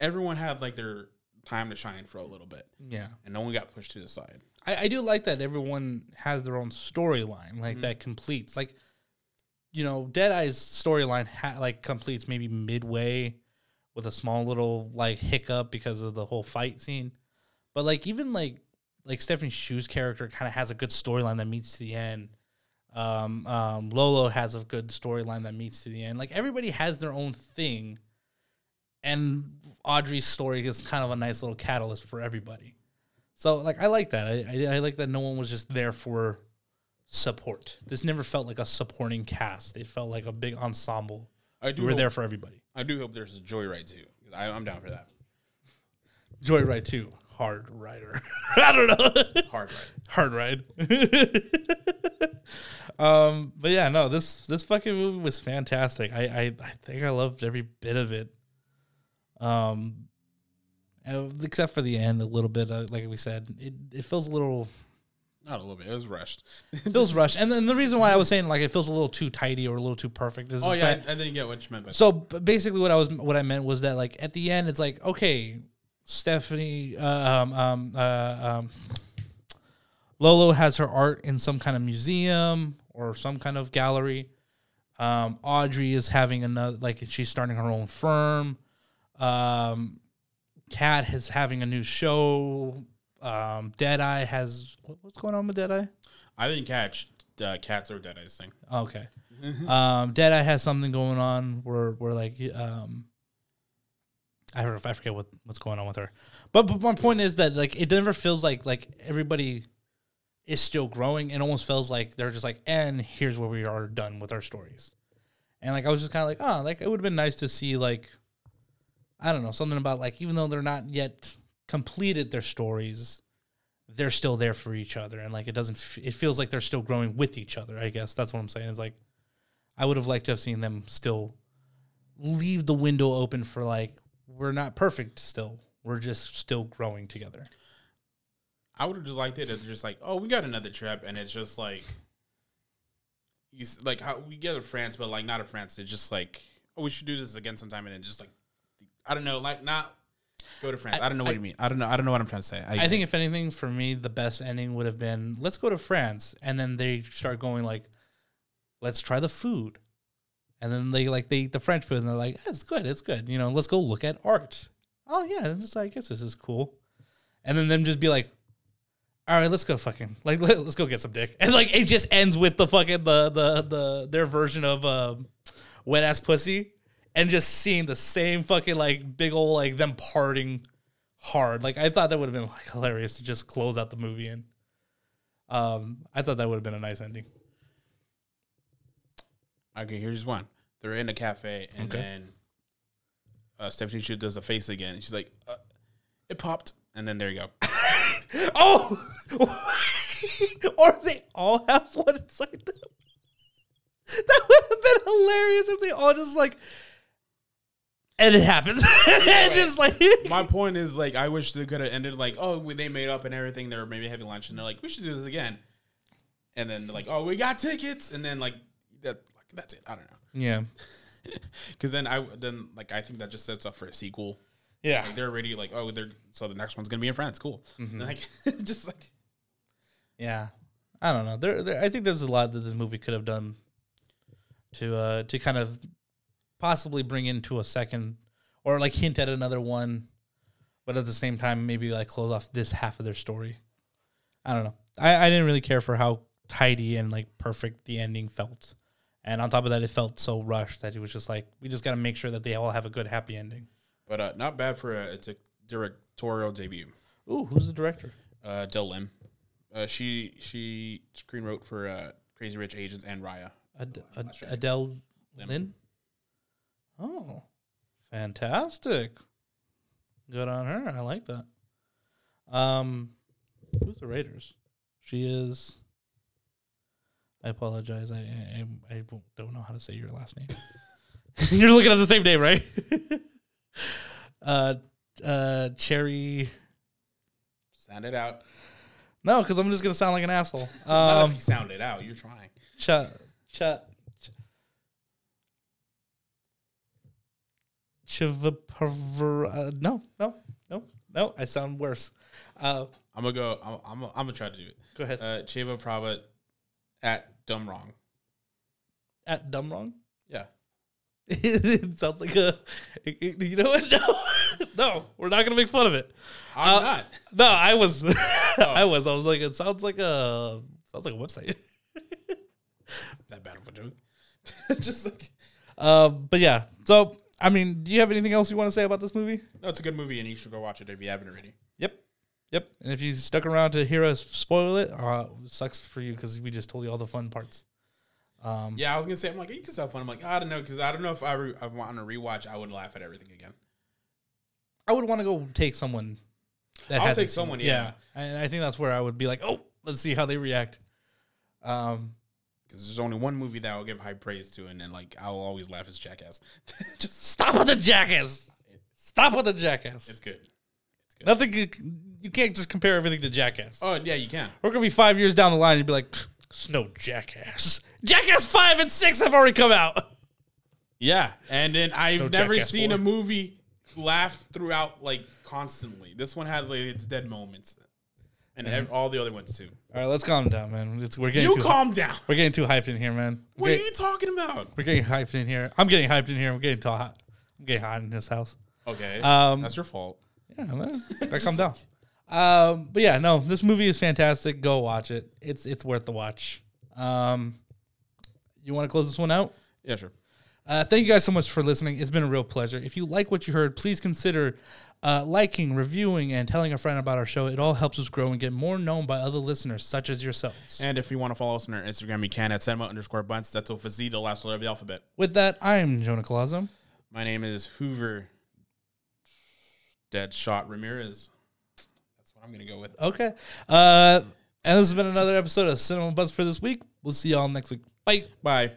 everyone had like their time to shine for a little bit, yeah. and no one got pushed to the side. I, I do like that everyone has their own storyline, like Mhm. that completes. Like, you know, Deadeye's storyline ha- like completes maybe midway with a small little like hiccup because of the whole fight scene. But like even like like Stephanie Hsu's character kind of has a good storyline that meets to the end. Um, um, Lolo has a good storyline that meets to the end. Like everybody has their own thing, and Audrey's story is kind of a nice little catalyst for everybody. So like I like that. I, I I like that no one was just there for support. This never felt like a supporting cast. It felt like a big ensemble. I do We were hope, there for everybody. I do hope there's a Joyride too. I, I'm down for that. Joyride 2, Hard Rider. I don't know. Hard right. Hard Ride. um, but yeah, no, this this fucking movie was fantastic. I, I I think I loved every bit of it. Um, except for the end, a little bit. Uh, like we said, it, it feels a little Not a little bit. It was rushed. It feels rushed. And then the reason why I was saying like it feels a little too tidy or a little too perfect is oh yeah, like- I, I didn't get what you meant by so basically, what I was what I meant was that like at the end, it's like okay, Stephanie, uh, um, um, uh, um, Lolo has her art in some kind of museum or some kind of gallery. Um, Audrey is having another like she's starting her own firm. Um, Kat is having a new show. Um, Deadeye has what, what's going on with Deadeye? I didn't catch uh, cats or dead eyes thing. Okay. um, Deadeye has something going on where where like um, I if I forget what what's going on with her, but, but my point is that like it never feels like like everybody is still growing. It almost feels like they're just like, and here's where we are done with our stories. And like I was just kind of like, oh, like it would have been nice to see like I don't know something about like even though they're not yet completed their stories, they're still there for each other, and like it doesn't. F- it feels like they're still growing with each other. I guess that's what I'm saying. Is like I would have liked to have seen them still leave the window open for like we're not perfect still. We're just still growing together. I would have just liked it if they're just like, oh, we got another trip, and it's just like, you s- like how we get a France, but like not a France. It's just like, oh, we should do this again sometime, and then just like, I don't know, like not go to France. I, don't know what I- you mean. I don't know. I don't know what I'm trying to say. I, I think if anything, for me, the best ending would have been let's go to France, and then they start going like, let's try the food, and then they like they eat the French food, and they're like, it's good, it's good, you know, let's go look at art. Oh yeah, it's I guess this is cool, and then them just be like, all right, let's go fucking like let, us go get some dick, and like it just ends with the fucking the the the their version of um, wet ass pussy, and just seeing the same fucking like big old like them parting hard. Like I thought that would have been like hilarious to just close out the movie in. Um, I thought that would have been a nice ending. Okay, here's one. They're in a cafe, and Okay. then uh, Stephanie Hsu does a face again, and she's like, uh, it popped, and then there you go. Oh, or they all have one inside them. That would have been hilarious if they all just like, and it happens, and just like My point is like, I wish they could have ended like, oh, we- they made up and everything. They're maybe having lunch, and they're like, we should do this again, and then they're like, oh, we got tickets, and then like that, that's it. I don't know. yeah, Because then I then like I think that just sets up for a sequel. yeah. Like they're already like, oh, they're so the next one's gonna be in France. Cool. Mm-hmm. Like just like Yeah, I don't know. There, there, I think there's a lot that this movie could have done to uh to kind of possibly bring into a second or like hint at another one, but at the same time maybe like close off this half of their story. I don't know. I, I didn't really care for how tidy and like perfect the ending felt, and on top of that, it felt so rushed that it was just like we just got to make sure that they all have a good happy ending. but uh, not bad for a it's a directorial debut. Ooh, who's the director? Uh, Del Lim. Uh, she she screen wrote for uh, Crazy Rich Asians and Raya. Ad- Ad- Adele Lim. Lynn. Oh, fantastic! Good on her. I like that. Um, who's the Raiders? She is. I apologize. I I, I don't know how to say your last name. You're looking at the same name, right? uh, uh, Cherry. Sound it out. No, because I'm just gonna sound like an asshole. Not Um, if you sound it out. You're trying. Chat, chat. Chivapaver. Uh, no, no, no, no. I sound worse. Uh, I'm gonna go. I'm I'm, I'm gonna try to do it. go ahead. Uh, Cheva Prabhat at Dumb Wrong. At dumb wrong. Yeah. it sounds like a. You know what? No, no. We're not gonna make fun of it. I'm Uh, not. No, I was. I was. I was like, it sounds like a. Sounds like a website. That bad of a joke. Just like Uh, but yeah. So, I mean, do you have anything else you want to say about this movie? no, it's a good movie, and you should go watch it if you haven't already. Yep. And if you stuck around to hear us spoil it, uh, it sucks for you because we just told you all the fun parts. Um, Yeah, I was gonna say, I'm like, you can have fun. I'm like, I don't know, because I don't know if I, re- I want to rewatch, I would laugh at everything again. I would want to go take someone that I'll take seen someone, it. yeah. And I think that's where I would be like, oh, let's see how they react. Um, Because there's only one movie that I'll give high praise to, and then like I'll always laugh as Jackass. Just stop with the jackass. Stop with the jackass. it's good. Nothing. could- You can't just compare everything to jackass. Oh yeah, you can. We're gonna be five years down the line and be like, it's no jackass. Jackass five and six have already come out. Yeah, and then I've no never Jackass seen four. a movie laugh throughout like constantly. This one had like its dead moments, and ev- all the other ones too. All right, let's calm down, man. It's, we're getting You too calm down. we're getting too hyped in here, man. We're What are getting, you talking about? we're getting hyped in here. I'm getting hyped in here. We're getting too hot. I'm getting hot in this house. Okay, Um, that's your fault. Yeah, man. I calm down. Um, but yeah, no, this movie is fantastic. Go watch it. It's it's worth the watch. Um, you want to close this one out? Yeah, sure. Uh, thank you guys so much for listening. It's been a real pleasure. If you like what you heard, please consider uh, liking, reviewing, and telling a friend about our show. It all helps us grow and get more known by other listeners, such as yourselves. And if you want to follow us on our Instagram, you can at cinema underscore bunz. That's with a Z, the last letter of the alphabet. With that, I am Jonah Colazzo. My name is Hoover Deadshot Ramirez. That's what I'm gonna go with. Okay. Uh, and this has been another episode of Cinema Bunz for this week. We'll see y'all next week. Bye. Bye.